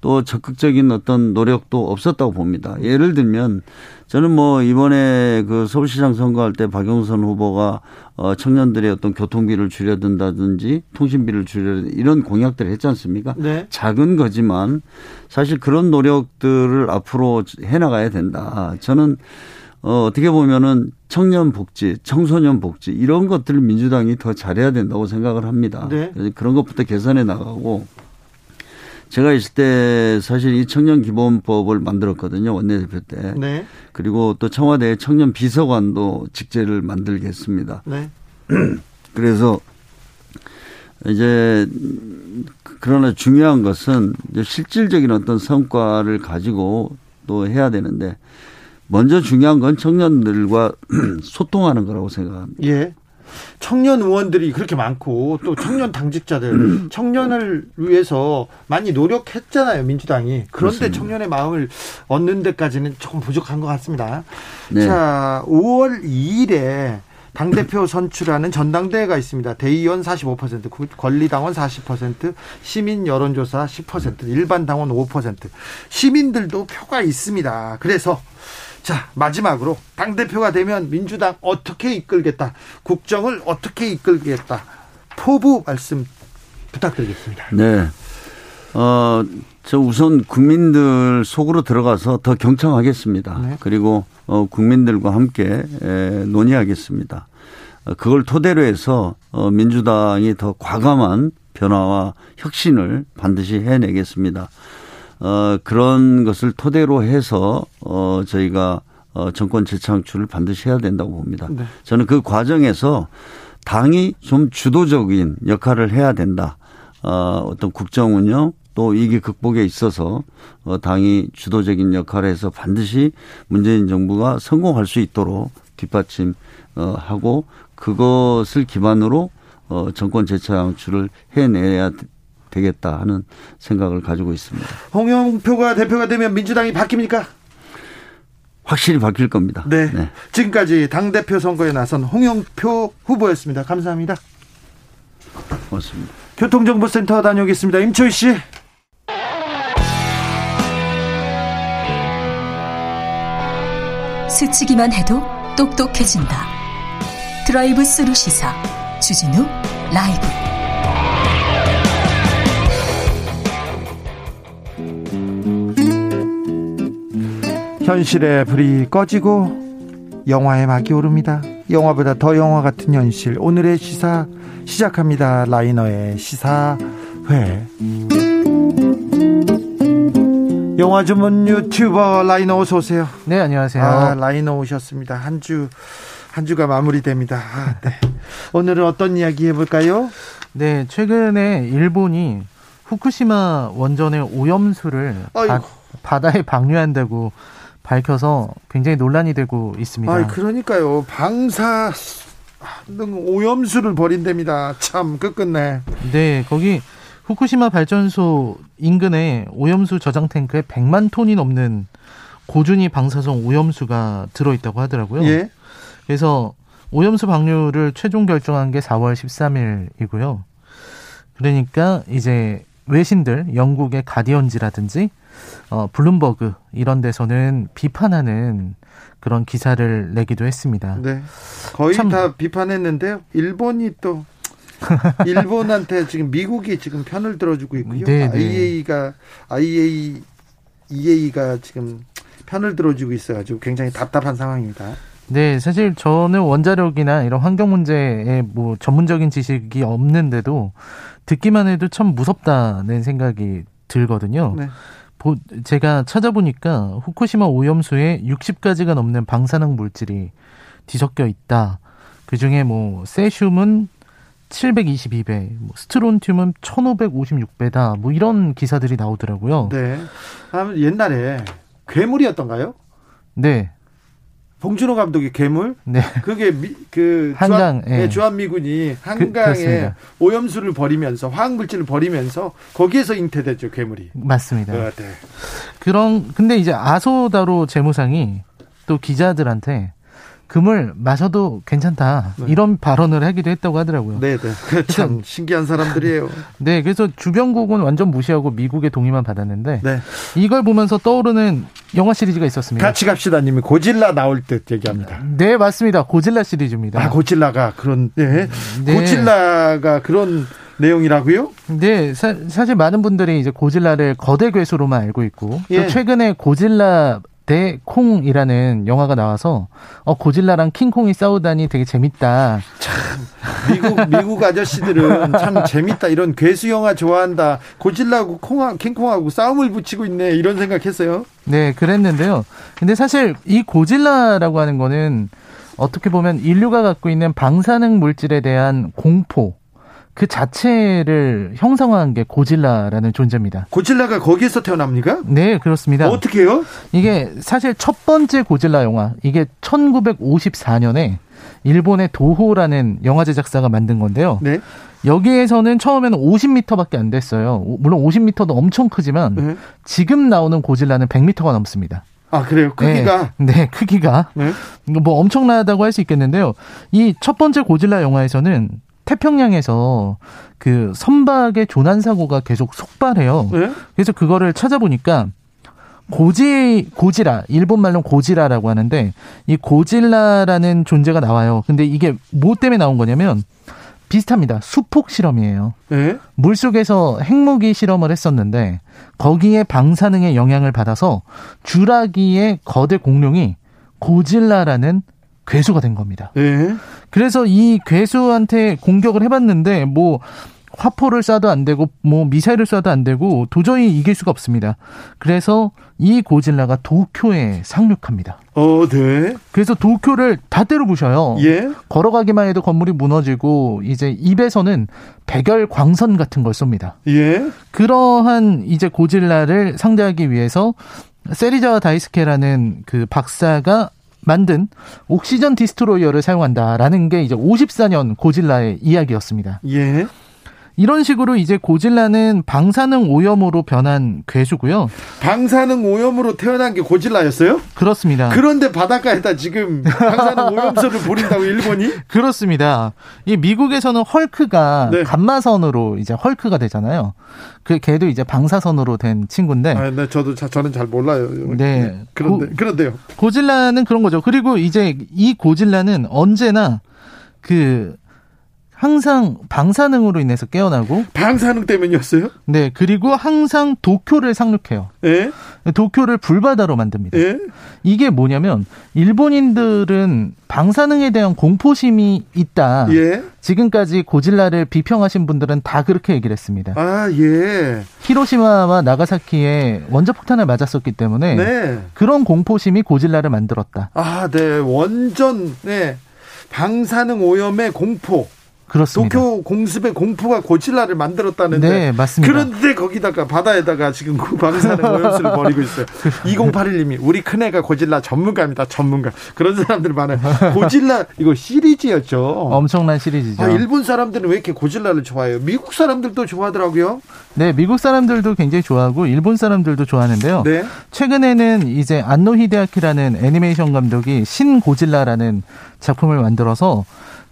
또 적극적인 어떤 노력도 없었다고 봅니다. 예를 들면 저는 뭐 이번에 그 서울시장 선거할 때 박영선 후보가 어 청년들의 어떤 교통비를 줄여든다든지 통신비를 줄여 이런 공약들을 했지 않습니까? 네. 작은 거지만 사실 그런 노력들을 앞으로 해 나가야 된다. 저는 어, 어떻게 보면은 청년 복지, 청소년 복지 이런 것들을 민주당이 더 잘해야 된다고 생각을 합니다. 네. 그런 것부터 개선해 나가고 제가 있을 때 사실 이 청년 기본법을 만들었거든요. 원내대표 때. 네. 그리고 또 청와대 청년 비서관도 직제를 만들겠습니다. 네. 그래서 이제 그러나 중요한 것은 이제 실질적인 어떤 성과를 가지고 또 해야 되는데 먼저 중요한 건 청년들과 소통하는 거라고 생각합니다. 예. 청년 의원들이 그렇게 많고 또 청년 당직자들 청년을 위해서 많이 노력했잖아요 민주당이 그런데 그렇습니다. 청년의 마음을 얻는 데까지는 조금 부족한 것 같습니다. 네. 자 5월 2일에 당 대표 선출하는 전당대회가 있습니다. 대의원 45%, 구- 권리당원 40%, 시민 여론조사 10%, 일반 당원 5%. 시민들도 표가 있습니다. 그래서 자, 마지막으로 당대표가 되면 민주당 어떻게 이끌겠다. 국정을 어떻게 이끌겠다. 포부 말씀 부탁드리겠습니다. 네. 어, 저 우선 국민들 속으로 들어가서 더 경청하겠습니다. 네. 그리고 어, 국민들과 함께 에, 논의하겠습니다. 어, 그걸 토대로 해서 어, 민주당이 더 과감한 변화와 혁신을 반드시 해내겠습니다. 어, 그런 것을 토대로 해서 어, 저희가 어, 정권 재창출을 반드시 해야 된다고 봅니다. 네. 저는 그 과정에서 당이 좀 주도적인 역할을 해야 된다. 어, 어떤 국정 운영 또 위기 극복에 있어서 어, 당이 주도적인 역할을 해서 반드시 문재인 정부가 성공할 수 있도록 뒷받침 어, 하고 그것을 기반으로 어, 정권 재창출을 해내야 되겠다 하는 생각을 가지고 있습니다. 홍영표가 대표가 되면 민주당이 바뀝니까? 확실히 바뀔 겁니다. 네. 지금까지 당대표 선거에 나선 홍영표 후보였습니다. 감사합니다. 고맙습니다. 교통정보센터 다녀오겠습니다. 임초희 씨. 스치기만 해도 똑똑해진다. 드라이브 스루 시사 주진우 라이브. 현실의 불이 꺼지고 영화의 막이 오릅니다. 영화보다 더 영화 같은 현실. 오늘의 시사 시작합니다. 라이너의 시사회. 영화 전문 유튜버 라이너 어서 오세요. 네, 안녕하세요. 아, 라이너 오셨습니다. 한 주, 한 주가 마무리됩니다. 아, 네. 오늘은 어떤 이야기 해볼까요? 네, 최근에 일본이 후쿠시마 원전의 오염수를 바. 바다에 방류한다고 밝혀서 굉장히 논란이 되고 있습니다. 아, 그러니까요. 방사 능 오염수를 버린답니다. 참 끝끝내. 네, 거기 후쿠시마 발전소 인근에 오염수 저장 탱크에 100만 톤이 넘는 고준위 방사성 오염수가 들어 있다고 하더라고요. 예. 그래서 오염수 방류를 최종 결정한 게 4월 13일이고요. 그러니까 이제 외신들, 영국의 가디언지라든지 어, 블룸버그 이런 데서는 비판하는 그런 기사를 내기도 했습니다. 네. 거의 참- 다 비판했는데요. 일본이 또 일본한테 지금 미국이 지금 편을 들어주고 있고요. 네, 네. IAEA가 IA EA가 지금 편을 들어주고 있어가지고 굉장히 답답한 상황입니다. 네, 사실 저는 원자력이나 이런 환경 문제에 뭐 전문적인 지식이 없는데도 듣기만 해도 참 무섭다는 생각이 들거든요. 네. 보- 제가 찾아보니까 후쿠시마 오염수에 60가지가 넘는 방사능 물질이 뒤섞여 있다. 그 중에 뭐 세슘은 722배, 뭐 스트론튬은 1556배다. 뭐 이런 기사들이 나오더라고요. 네. 아, 옛날에 괴물이었던가요? 네. 봉준호 감독의 괴물? 네. 그게 미, 그 한강, 주한, 예. 네, 주한미군이 한강에 그렇습니다. 오염수를 버리면서 화학물질을 버리면서 거기에서 잉태됐죠 괴물이. 맞습니다. 네, 네. 그런 근데 이제 아소다로 재무상이 또 기자들한테 금을 마셔도 괜찮다 네. 이런 발언을 하기도 했다고 하더라고요. 네. 네, 네. 참 신기한 사람들이에요. 그래서 주변국은 완전 무시하고 미국의 동의만 받았는데 네. 이걸 보면서 떠오르는 영화 시리즈가 있었습니다. 같이 갑시다 님이 고질라 나올 듯 얘기합니다. 네 맞습니다. 고질라 시리즈입니다. 아, 고질라가 그런 네. 네. 고질라가 그런 내용이라고요? 네, 사, 실 많은 분들이 이제 고질라를 거대 괴수로만 알고 있고 예. 또 최근에 고질라 대 콩이라는 영화가 나와서 어 고질라랑 킹콩이 싸우다니 되게 재밌다. 미국 미국 아저씨들은 참 재밌다. 이런 괴수 영화 좋아한다. 고질라하고 콩하, 킹콩하고 싸움을 붙이고 있네. 이런 생각했어요. 네, 그랬는데요. 근데 사실 이 고질라라고 하는 거는 어떻게 보면 인류가 갖고 있는 방사능 물질에 대한 공포 그 자체를 형성한 게 고질라라는 존재입니다. 고질라가 거기에서 태어납니까? 네, 그렇습니다. 어떻게 해요? 이게 사실 첫 번째 고질라 영화 이게 1954년에 일본의 도호라는 영화 제작사가 만든 건데요. 네. 여기에서는 처음에는 50m밖에 안 됐어요. 오- 물론 50m도 엄청 크지만 네. 지금 나오는 고질라는 100m가 넘습니다. 아 그래요. 크기가 네, 네, 크기가 네. 이거 뭐 엄청나다고 할 수 있겠는데요. 이 첫 번째 고질라 영화에서는 태평양에서 그 선박의 조난 사고가 계속 속발해요. 네. 그래서 그거를 찾아보니까 고지 고지라 일본 말로 고지라라고 하는데 이 고질라라는 존재가 나와요. 근데 이게 뭐 때문에 나온 거냐면 비슷합니다. 수폭 실험이에요. 네. 물 속에서 핵무기 실험을 했었는데 거기에 방사능의 영향을 받아서 주라기의 거대 공룡이 고질라라는 괴수가 된 겁니다. 네. 그래서 이 괴수한테 공격을 해봤는데 뭐 화포를 쏴도 안 되고 뭐 미사일을 쏴도 안 되고 도저히 이길 수가 없습니다. 그래서 이 고질라가 도쿄에 상륙합니다. 어, 네. 그래서 도쿄를 다 때려 부셔요. 예. 걸어가기만 해도 건물이 무너지고 이제 입에서는 백열 광선 같은 걸 쏩니다. 예. 그러한 이제 고질라를 상대하기 위해서 세리자와 다이스케라는 그 박사가 만든 oxygen destroyer를 사용한다라는 게 이제 54년 고질라의 이야기였습니다. 예. 이런 식으로 이제 고질라는 방사능 오염으로 변한 괴수고요. 방사능 오염으로 태어난 게 고질라였어요? 그렇습니다. 그런데 바닷가에다 지금 방사능 오염수를 버린다고 일본이? 그렇습니다. 이 미국에서는 헐크가 네. 감마선으로 이제 헐크가 되잖아요. 그 걔도 이제 방사선으로 된 친구인데 아, 네, 저도 자, 저는 잘 몰라요. 네. 그런데 그런데요. 고질라는 그런 거죠. 그리고 이제 이 고질라는 언제나 그 항상 방사능으로 인해서 깨어나고 방사능 때문이었어요? 네 그리고 항상 도쿄를 상륙해요. 예? 도쿄를 불바다로 만듭니다. 예? 이게 뭐냐면 일본인들은 방사능에 대한 공포심이 있다. 예? 지금까지 고질라를 비평하신 분들은 다 그렇게 얘기를 했습니다. 아, 예. 히로시마와 나가사키에 원자폭탄을 맞았었기 때문에 네. 그런 공포심이 고질라를 만들었다. 아, 네. 원전 네. 방사능 오염의 공포. 그렇습니다. 도쿄 공습의 공포가 고질라를 만들었다는데. 네, 맞습니다. 그런데 거기다가 바다에다가 지금 그 방사능 오염수를 버리고 있어요. 2081님이 우리 큰애가 고질라 전문가입니다. 전문가. 그런 사람들 많아요. 고질라 이거 시리즈였죠. 엄청난 시리즈죠. 아, 일본 사람들은 왜 이렇게 고질라를 좋아해요? 미국 사람들도 좋아하더라고요. 네, 미국 사람들도 굉장히 좋아하고 일본 사람들도 좋아하는데요. 네. 최근에는 이제 안노 히데아키라는 애니메이션 감독이 신 고질라라는 작품을 만들어서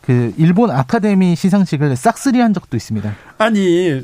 그 일본 아카데미 시상식을 싹쓸이 한 적도 있습니다. 아니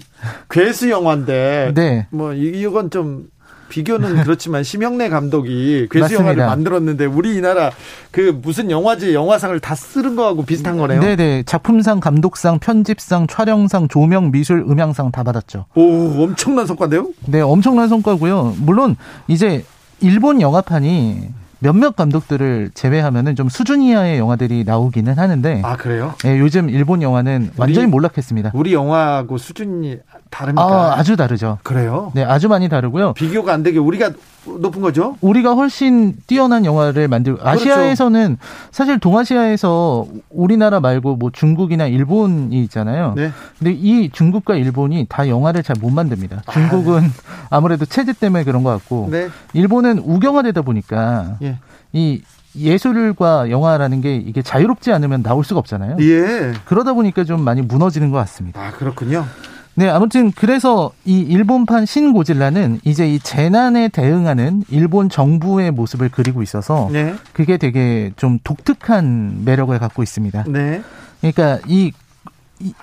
괴수 영화인데 네. 뭐 이- 이건 좀 비교는 그렇지만 심영래 감독이 괴수 맞습니다. 영화를 만들었는데 우리나라 그 무슨 영화제 영화상을 다 쓰는 거하고 비슷한 거네요. 네네. 작품상, 감독상, 편집상, 촬영상, 조명, 미술, 음향상 다 받았죠. 오 엄청난 성과인데요? 네, 엄청난 성과고요. 물론 이제 일본 영화판이 몇몇 감독들을 제외하면은 좀 수준 이하의 영화들이 나오기는 하는데 아 그래요? 네, 요즘 일본 영화는 완전히 몰락했습니다. 우리 영화하고 수준이 다릅니까? 아, 아주 다르죠. 그래요? 네, 아주 많이 다르고요. 비교가 안 되게 우리가 높은 거죠? 우리가 훨씬 뛰어난 영화를 만들 고 아시아에서는 사실 동아시아에서 우리나라 말고 뭐 중국이나 일본이 있잖아요. 네. 근데 이 중국과 일본이 다 영화를 잘 못 만듭니다. 중국은 아무래도 체제 때문에 그런 것 같고 네. 일본은 우경화되다 보니까 예. 이 예술과 영화라는 게 이게 자유롭지 않으면 나올 수가 없잖아요. 예. 그러다 보니까 좀 많이 무너지는 것 같습니다. 아 그렇군요. 네, 아무튼 그래서 이 일본판 신고질라는 이제 이 재난에 대응하는 일본 정부의 모습을 그리고 있어서 네. 그게 되게 좀 독특한 매력을 갖고 있습니다. 네. 그러니까 이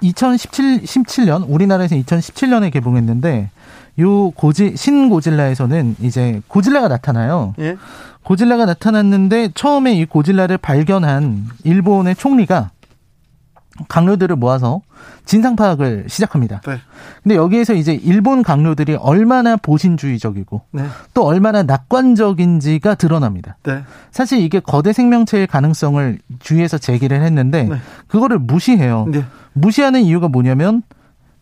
2017 17년 우리나라에서 2017년에 개봉했는데 요 고지 신고질라에서는 이제 고질라가 나타나요. 예. 고질라가 나타났는데 처음에 이 고질라를 발견한 일본의 총리가 강료들을 모아서 진상 파악을 시작합니다. 네. 근데 여기에서 이제 일본 강료들이 얼마나 보신주의적이고 네. 또 얼마나 낙관적인지가 드러납니다. 네. 사실 이게 거대 생명체의 가능성을 주위에서 제기를 했는데 네. 그거를 무시해요. 네. 무시하는 이유가 뭐냐면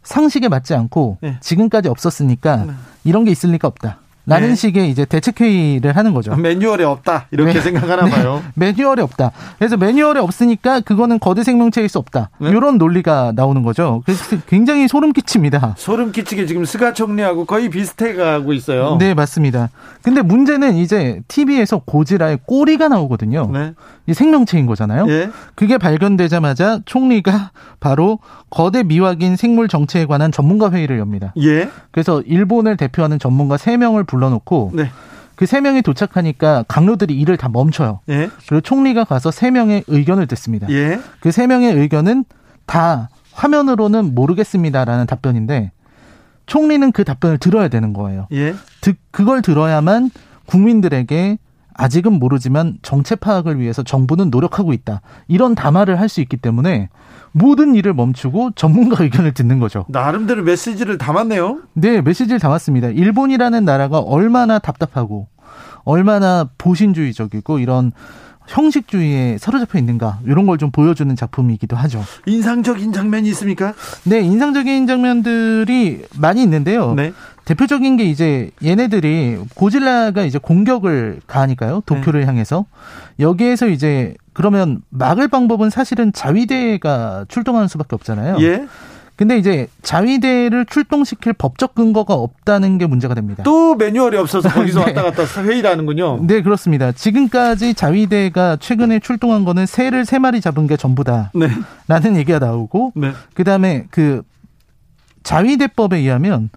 상식에 맞지 않고 네. 지금까지 없었으니까 네. 이런 게 있을 리가 없다. 라는 네. 식의 이제 대책 회의를 하는 거죠. 매뉴얼에 없다 이렇게 네. 생각하나 봐요. 매뉴얼이 없다. 그래서 매뉴얼이 없으니까 그거는 거대 생명체일 수 없다. 네. 이런 논리가 나오는 거죠. 그래서 굉장히 소름 끼칩니다. 소름 끼치게 지금 스가 총리하고 거의 비슷해 가고 있어요. 네, 맞습니다. 근데 문제는 이제 TV에서 고지라의 꼬리가 나오거든요. 네. 이 생명체인 거잖아요. 예. 그게 발견되자마자 총리가 바로 거대 미확인 생물 정체에 관한 전문가 회의를 엽니다. 예. 그래서 일본을 대표하는 전문가 3명을 불러놓고 네. 그 3명이 도착하니까 강로들이 일을 다 멈춰요. 예. 그리고 총리가 가서 3명의 의견을 듣습니다. 예. 그 3명의 의견은 다 화면으로는 모르겠습니다라는 답변인데 총리는 그 답변을 들어야 되는 거예요. 예. 듣, 그걸 들어야만 국민들에게 아직은 모르지만 정체 파악을 위해서 정부는 노력하고 있다. 이런 담화를 할 수 있기 때문에 모든 일을 멈추고 전문가 의견을 듣는 거죠. 나름대로 메시지를 담았네요. 네, 메시지를 담았습니다. 일본이라는 나라가 얼마나 답답하고 얼마나 보신주의적이고 이런 형식주의에 사로잡혀 있는가 이런 걸 좀 보여주는 작품이기도 하죠. 인상적인 장면이 있습니까? 네, 인상적인 장면들이 많이 있는데요. 네. 대표적인 게 이제 얘네들이 고질라가 이제 공격을 가하니까요. 도쿄를 네. 향해서 여기에서 이제 그러면 막을 방법은 사실은 자위대가 출동하는 수밖에 없잖아요. 예. 근데 이제 자위대를 출동시킬 법적 근거가 없다는 게 문제가 됩니다. 또 매뉴얼이 없어서 거기서 네. 왔다 갔다 회의를 하는군요. 네, 그렇습니다. 지금까지 자위대가 최근에 출동한 거는 새를 세 마리 잡은 게 전부다라는 네. 얘기가 나오고 네. 그다음에 그 자위대법에 의하면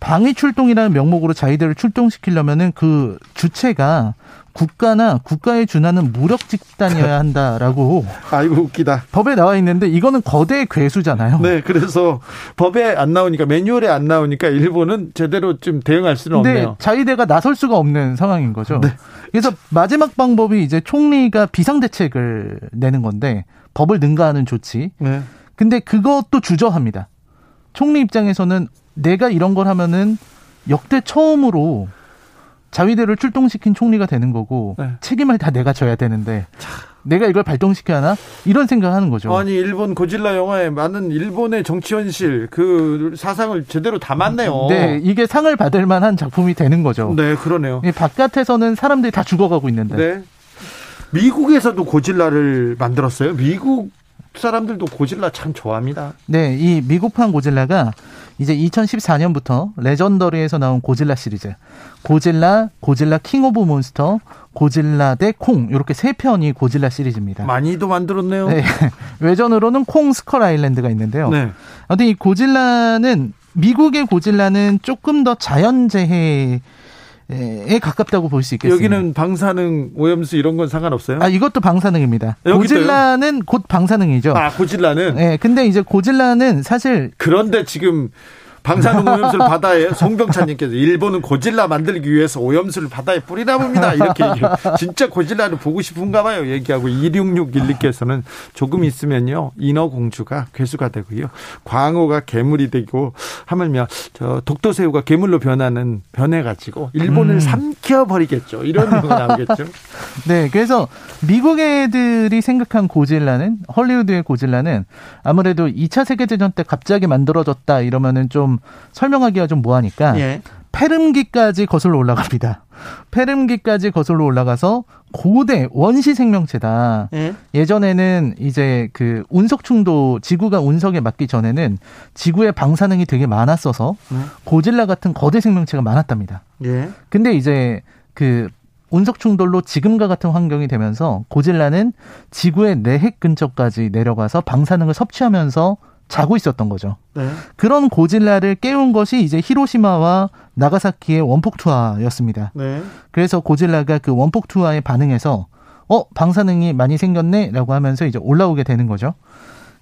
방위 출동이라는 명목으로 자위대를 출동시키려면은 그 주체가 국가나 국가에 준하는 무력 집단이어야 한다라고 아이고 웃기다. 법에 나와 있는데 이거는 거대 괴수잖아요. 네, 그래서 법에 안 나오니까 매뉴얼에 안 나오니까 일본은 제대로 좀 대응할 수는 없네요. 자위대가 나설 수가 없는 상황인 거죠. 네. 그래서 마지막 방법이 이제 총리가 비상 대책을 내는 건데 법을 능가하는 조치. 네. 근데 그것도 주저합니다. 총리 입장에서는 내가 이런 걸 하면은 역대 처음으로 자위대를 출동시킨 총리가 되는 거고 네. 책임을 다 내가 져야 되는데 내가 이걸 발동시켜야 하나 이런 생각하는 거죠. 아니 일본 고질라 영화에 많은 일본의 정치 현실 그 사상을 제대로 담았네요. 네, 이게 상을 받을 만한 작품이 되는 거죠. 네, 그러네요. 이 바깥에서는 사람들이 다 죽어가고 있는데 네. 미국에서도 고질라를 만들었어요. 미국 사람들도 고질라 참 좋아합니다. 네, 이 미국판 고질라가 이제 2014년부터 레전더리에서 나온 고질라 시리즈, 고질라, 고질라 King of Monster, 고질라 대 콩 이렇게 세 편이 고질라 시리즈입니다. 많이도 만들었네요. 네, 외전으로는 콩 스컬 아일랜드가 있는데요. 네. 아무튼 이 고질라는 미국의 고질라는 조금 더 자연재해 에 가깝다고 볼 수 있겠습니다. 여기는 방사능 오염수 이런 건 상관없어요? 아 이것도 방사능입니다. 고질라는 곧 방사능이죠. 아, 고질라는 네, 근데 이제 고질라는 사실 그런데 지금 방사능 오염수를 바다에 송병찬님께서 일본은 고질라 만들기 위해서 오염수를 바다에 뿌리나 봅니다. 이렇게 얘기해요. 진짜 고질라를 보고 싶은가 봐요. 얘기하고 2661님께서는 조금 있으면요. 인어공주가 괴수가 되고요. 광어가 괴물이 되고 하물며 저 독도새우가 괴물로 변하는 변해가지고 일본을 음. 삼켜버리겠죠. 이런 거 나오겠죠. 네, 그래서 미국 애들이 생각한 고질라는 헐리우드의 고질라는 아무래도 2차 세계대전 때 갑자기 만들어졌다 이러면은 좀 설명하기가 좀 뭐하니까 예. 페름기까지 거슬러 올라갑니다. 페름기까지 거슬러 올라가서 고대 원시 생명체다. 예. 예전에는 이제 그 운석 충도 지구가 운석에 맞기 전에는 지구에 방사능이 되게 많았어서 네. 고질라 같은 거대 생명체가 많았답니다. 예. 근데 이제 그 운석 충돌로 지금과 같은 환경이 되면서 고질라는 지구의 내핵 근처까지 내려가서 방사능을 섭취하면서 자고 있었던 거죠. 네. 그런 고질라를 깨운 것이 이제 히로시마와 나가사키의 원폭 투하였습니다. 네. 그래서 고질라가 그 원폭 투하에 반응해서 어 방사능이 많이 생겼네라고 하면서 이제 올라오게 되는 거죠.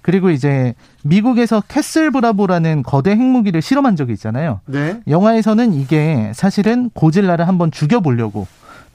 그리고 이제 미국에서 캐슬 브라보라는 거대 핵무기를 실험한 적이 있잖아요. 네. 영화에서는 이게 사실은 고질라를 한번 죽여보려고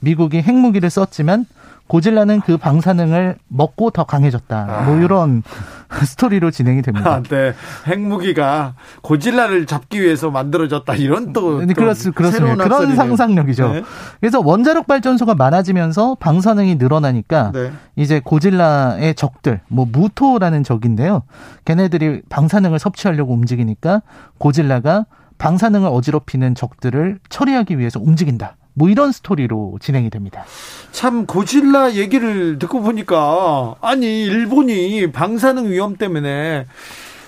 미국이 핵무기를 썼지만 고질라는 그 방사능을 먹고 더 강해졌다. 뭐 이런 스토리로 진행이 됩니다. 아, 네. 핵무기가 고질라를 잡기 위해서 만들어졌다. 이런 또, 네, 또 그렇, 그렇습니다. 새로운 그런 학설이네요. 상상력이죠. 네. 그래서 원자력 발전소가 많아지면서 방사능이 늘어나니까 네. 이제 고질라의 적들, 뭐 무토라는 적인데요. 걔네들이 방사능을 섭취하려고 움직이니까 고질라가 방사능을 어지럽히는 적들을 처리하기 위해서 움직인다. 뭐 이런 스토리로 진행이 됩니다. 참 고질라 얘기를 듣고 보니까 아니 일본이 방사능 위험 때문에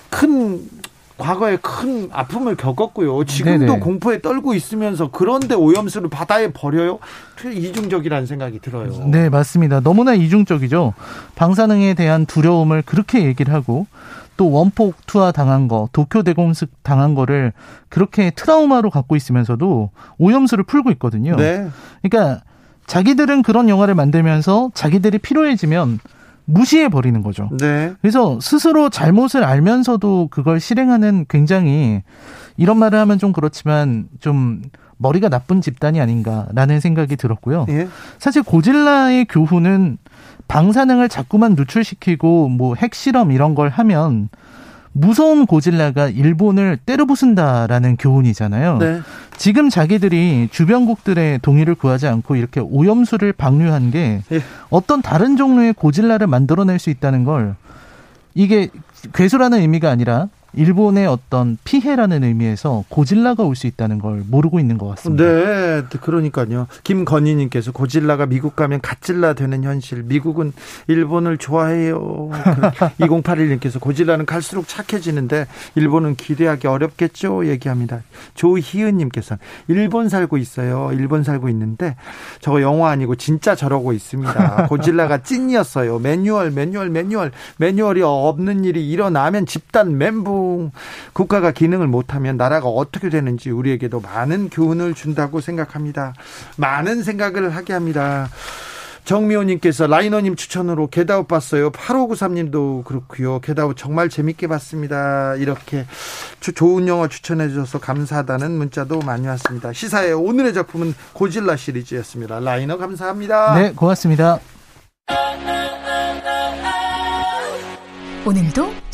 큰 과거에 큰 아픔을 겪었고요. 지금도 네네. 공포에 떨고 있으면서 그런데 오염수를 바다에 버려요? 이중적이라는 생각이 들어요. 네, 맞습니다. 너무나 이중적이죠. 방사능에 대한 두려움을 그렇게 얘기를 하고 또 원폭 투하 당한 거, 도쿄 대공습 당한 거를 그렇게 트라우마로 갖고 있으면서도 오염수를 풀고 있거든요. 네. 그러니까 자기들은 그런 영화를 만들면서 자기들이 필요해지면 무시해 버리는 거죠. 네. 그래서 스스로 잘못을 알면서도 그걸 실행하는 굉장히 이런 말을 하면 좀 그렇지만 좀 머리가 나쁜 집단이 아닌가라는 생각이 들었고요. 예. 사실 고질라의 교훈은 방사능을 자꾸만 노출시키고 뭐 핵실험 이런 걸 하면 무서운 고질라가 일본을 때려부순다라는 교훈이잖아요. 네. 지금 자기들이 주변국들의 동의를 구하지 않고 이렇게 오염수를 방류한 게 예. 어떤 다른 종류의 고질라를 만들어낼 수 있다는 걸 이게 괴수라는 의미가 아니라 일본의 어떤 피해라는 의미에서 고질라가 올 수 있다는 걸 모르고 있는 것 같습니다. 네, 그러니까요. 김건희님께서 고질라가 미국 가면 갓질라 되는 현실. 미국은 일본을 좋아해요. 2081님께서 고질라는 갈수록 착해지는데 일본은 기대하기 어렵겠죠. 얘기합니다. 조희은님께서 일본 살고 있어요. 일본 살고 있는데 저거 영화 아니고 진짜 저러고 있습니다. 고질라가 찐이었어요. 매뉴얼, 매뉴얼, 매뉴얼, 매뉴얼이 없는 일이 일어나면 집단 멘붕. 국가가 기능을 못하면 나라가 어떻게 되는지 우리에게도 많은 교훈을 준다고 생각합니다. 많은 생각을 하게 합니다. 정미호님께서 라이너님 추천으로 겟아웃 봤어요. 8593님도 그렇고요. 겟아웃 정말 재밌게 봤습니다. 이렇게 주- 좋은 영화 추천해 주셔서 감사하다는 문자도 많이 왔습니다. 시사의 오늘의 작품은 고질라 시리즈였습니다. 라이너 감사합니다. 네, 고맙습니다. 오늘도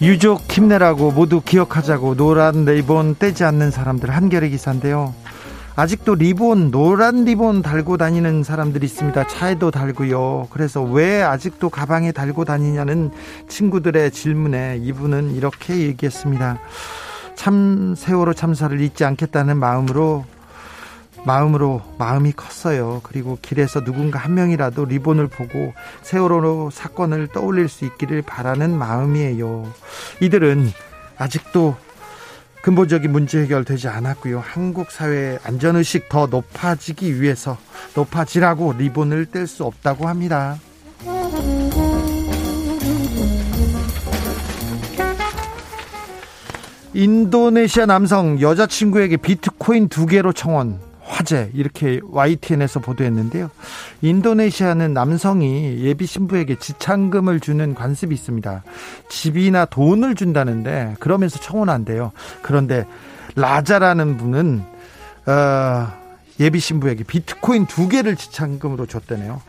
유족 힘내라고 모두 기억하자고 노란 리본 떼지 않는 사람들 한겨레 기사인데요. 아직도 리본 노란 리본 달고 다니는 사람들이 있습니다. 차에도 달고요. 그래서 왜 아직도 가방에 달고 다니냐는 친구들의 질문에 이분은 이렇게 얘기했습니다. 참 세월호 참사를 잊지 않겠다는 마음으로 마음으로 마음이 컸어요. 그리고 길에서 누군가 한 명이라도 리본을 보고 세월호 사건을 떠올릴 수 있기를 바라는 마음이에요. 이들은 아직도 근본적인 문제 해결되지 않았고요. 한국 사회의 안전의식 더 높아지기 위해서 높아지라고 리본을 뗄 수 없다고 합니다. 인도네시아 남성 여자친구에게 비트코인 두 개로 청원 화제 이렇게 YTN에서 보도했는데요. 인도네시아는 남성이 예비 신부에게 지참금을 주는 관습이 있습니다. 집이나 돈을 준다는데 그러면서 청혼한대요. 그런데 라자라는 분은 어, 예비 신부에게 비트코인 두 개를 지참금으로 줬다네요.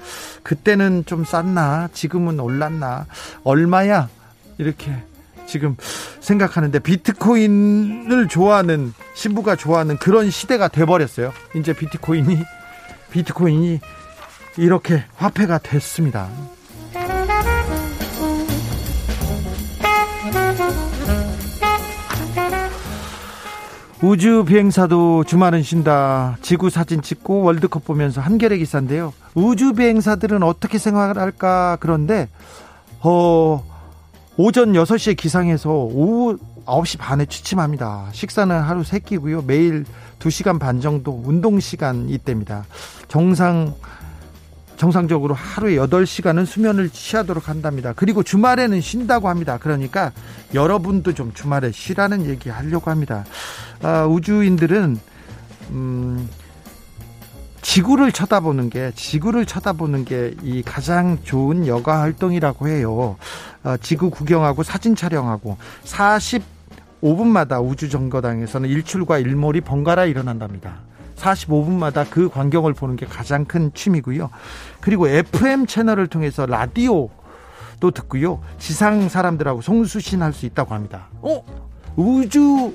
그때는 좀 쌌나? 지금은 올랐나? 얼마야? 이렇게 지금 생각하는데 비트코인을 좋아하는 신부가 좋아하는 그런 시대가 돼버렸어요. 이제 비트코인이 비트코인이 이렇게 화폐가 됐습니다. 우주 비행사도 주말은 쉰다. 지구 사진 찍고 월드컵 보면서 한겨레 기사인데요. 우주 비행사들은 어떻게 생활할까? 그런데 어 오전 6시에 기상해서 오후 9시 반에 취침합니다. 식사는 하루 세 끼고요. 매일 2시간 반 정도 운동 시간 이때입니다. 정상 정상적으로 하루에 8시간은 수면을 취하도록 한답니다. 그리고 주말에는 쉰다고 합니다. 그러니까 여러분도 좀 주말에 쉬라는 얘기 하려고 합니다. 아, 우주인들은 음, 지구를 쳐다보는 게 지구를 쳐다보는 게 이 가장 좋은 여가 활동이라고 해요. 어, 지구 구경하고 사진 촬영하고 45분마다 우주 정거장에서는 일출과 일몰이 번갈아 일어난답니다. 45분마다 그 광경을 보는 게 가장 큰 취미고요. 그리고 FM 채널을 통해서 라디오 또 듣고요. 지상 사람들하고 송수신 할 수 있다고 합니다. 어? 우주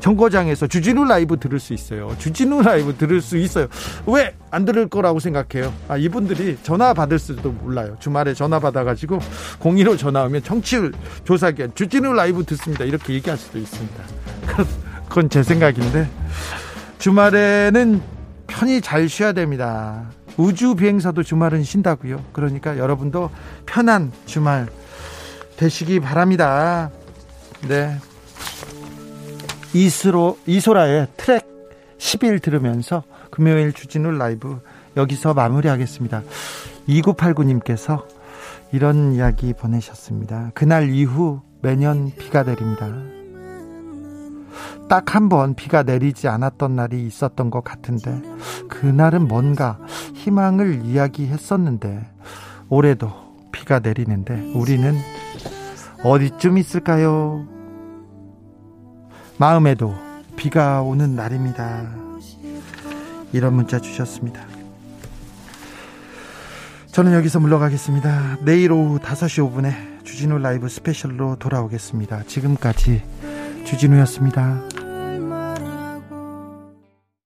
정거장에서 주진우 라이브 들을 수 있어요. 주진우 라이브 들을 수 있어요. 왜 안 들을 거라고 생각해요? 아, 이분들이 전화 받을 수도 몰라요. 주말에 전화 받아가지고 02로 전화 오면 청취율 조사기 주진우 라이브 듣습니다. 이렇게 얘기할 수도 있습니다. 그건 제 생각인데 주말에는 편히 잘 쉬어야 됩니다. 우주 비행사도 주말은 쉰다고요. 그러니까 여러분도 편한 주말 되시기 바랍니다. 네. 이스로 이소라의 트랙 10일 들으면서 금요일 주진우 라이브 여기서 마무리하겠습니다. 2989님께서 이런 이야기 보내셨습니다. 그날 이후 매년 비가 내립니다. 딱 한 번 비가 내리지 않았던 날이 있었던 것 같은데 그날은 뭔가 희망을 이야기했었는데 올해도 비가 내리는데 우리는 어디쯤 있을까요? 마음에도 비가 오는 날입니다. 이런 문자 주셨습니다. 저는 여기서 물러가겠습니다. 내일 오후 5시 5분에 주진우 라이브 스페셜로 돌아오겠습니다. 지금까지 주진우였습니다.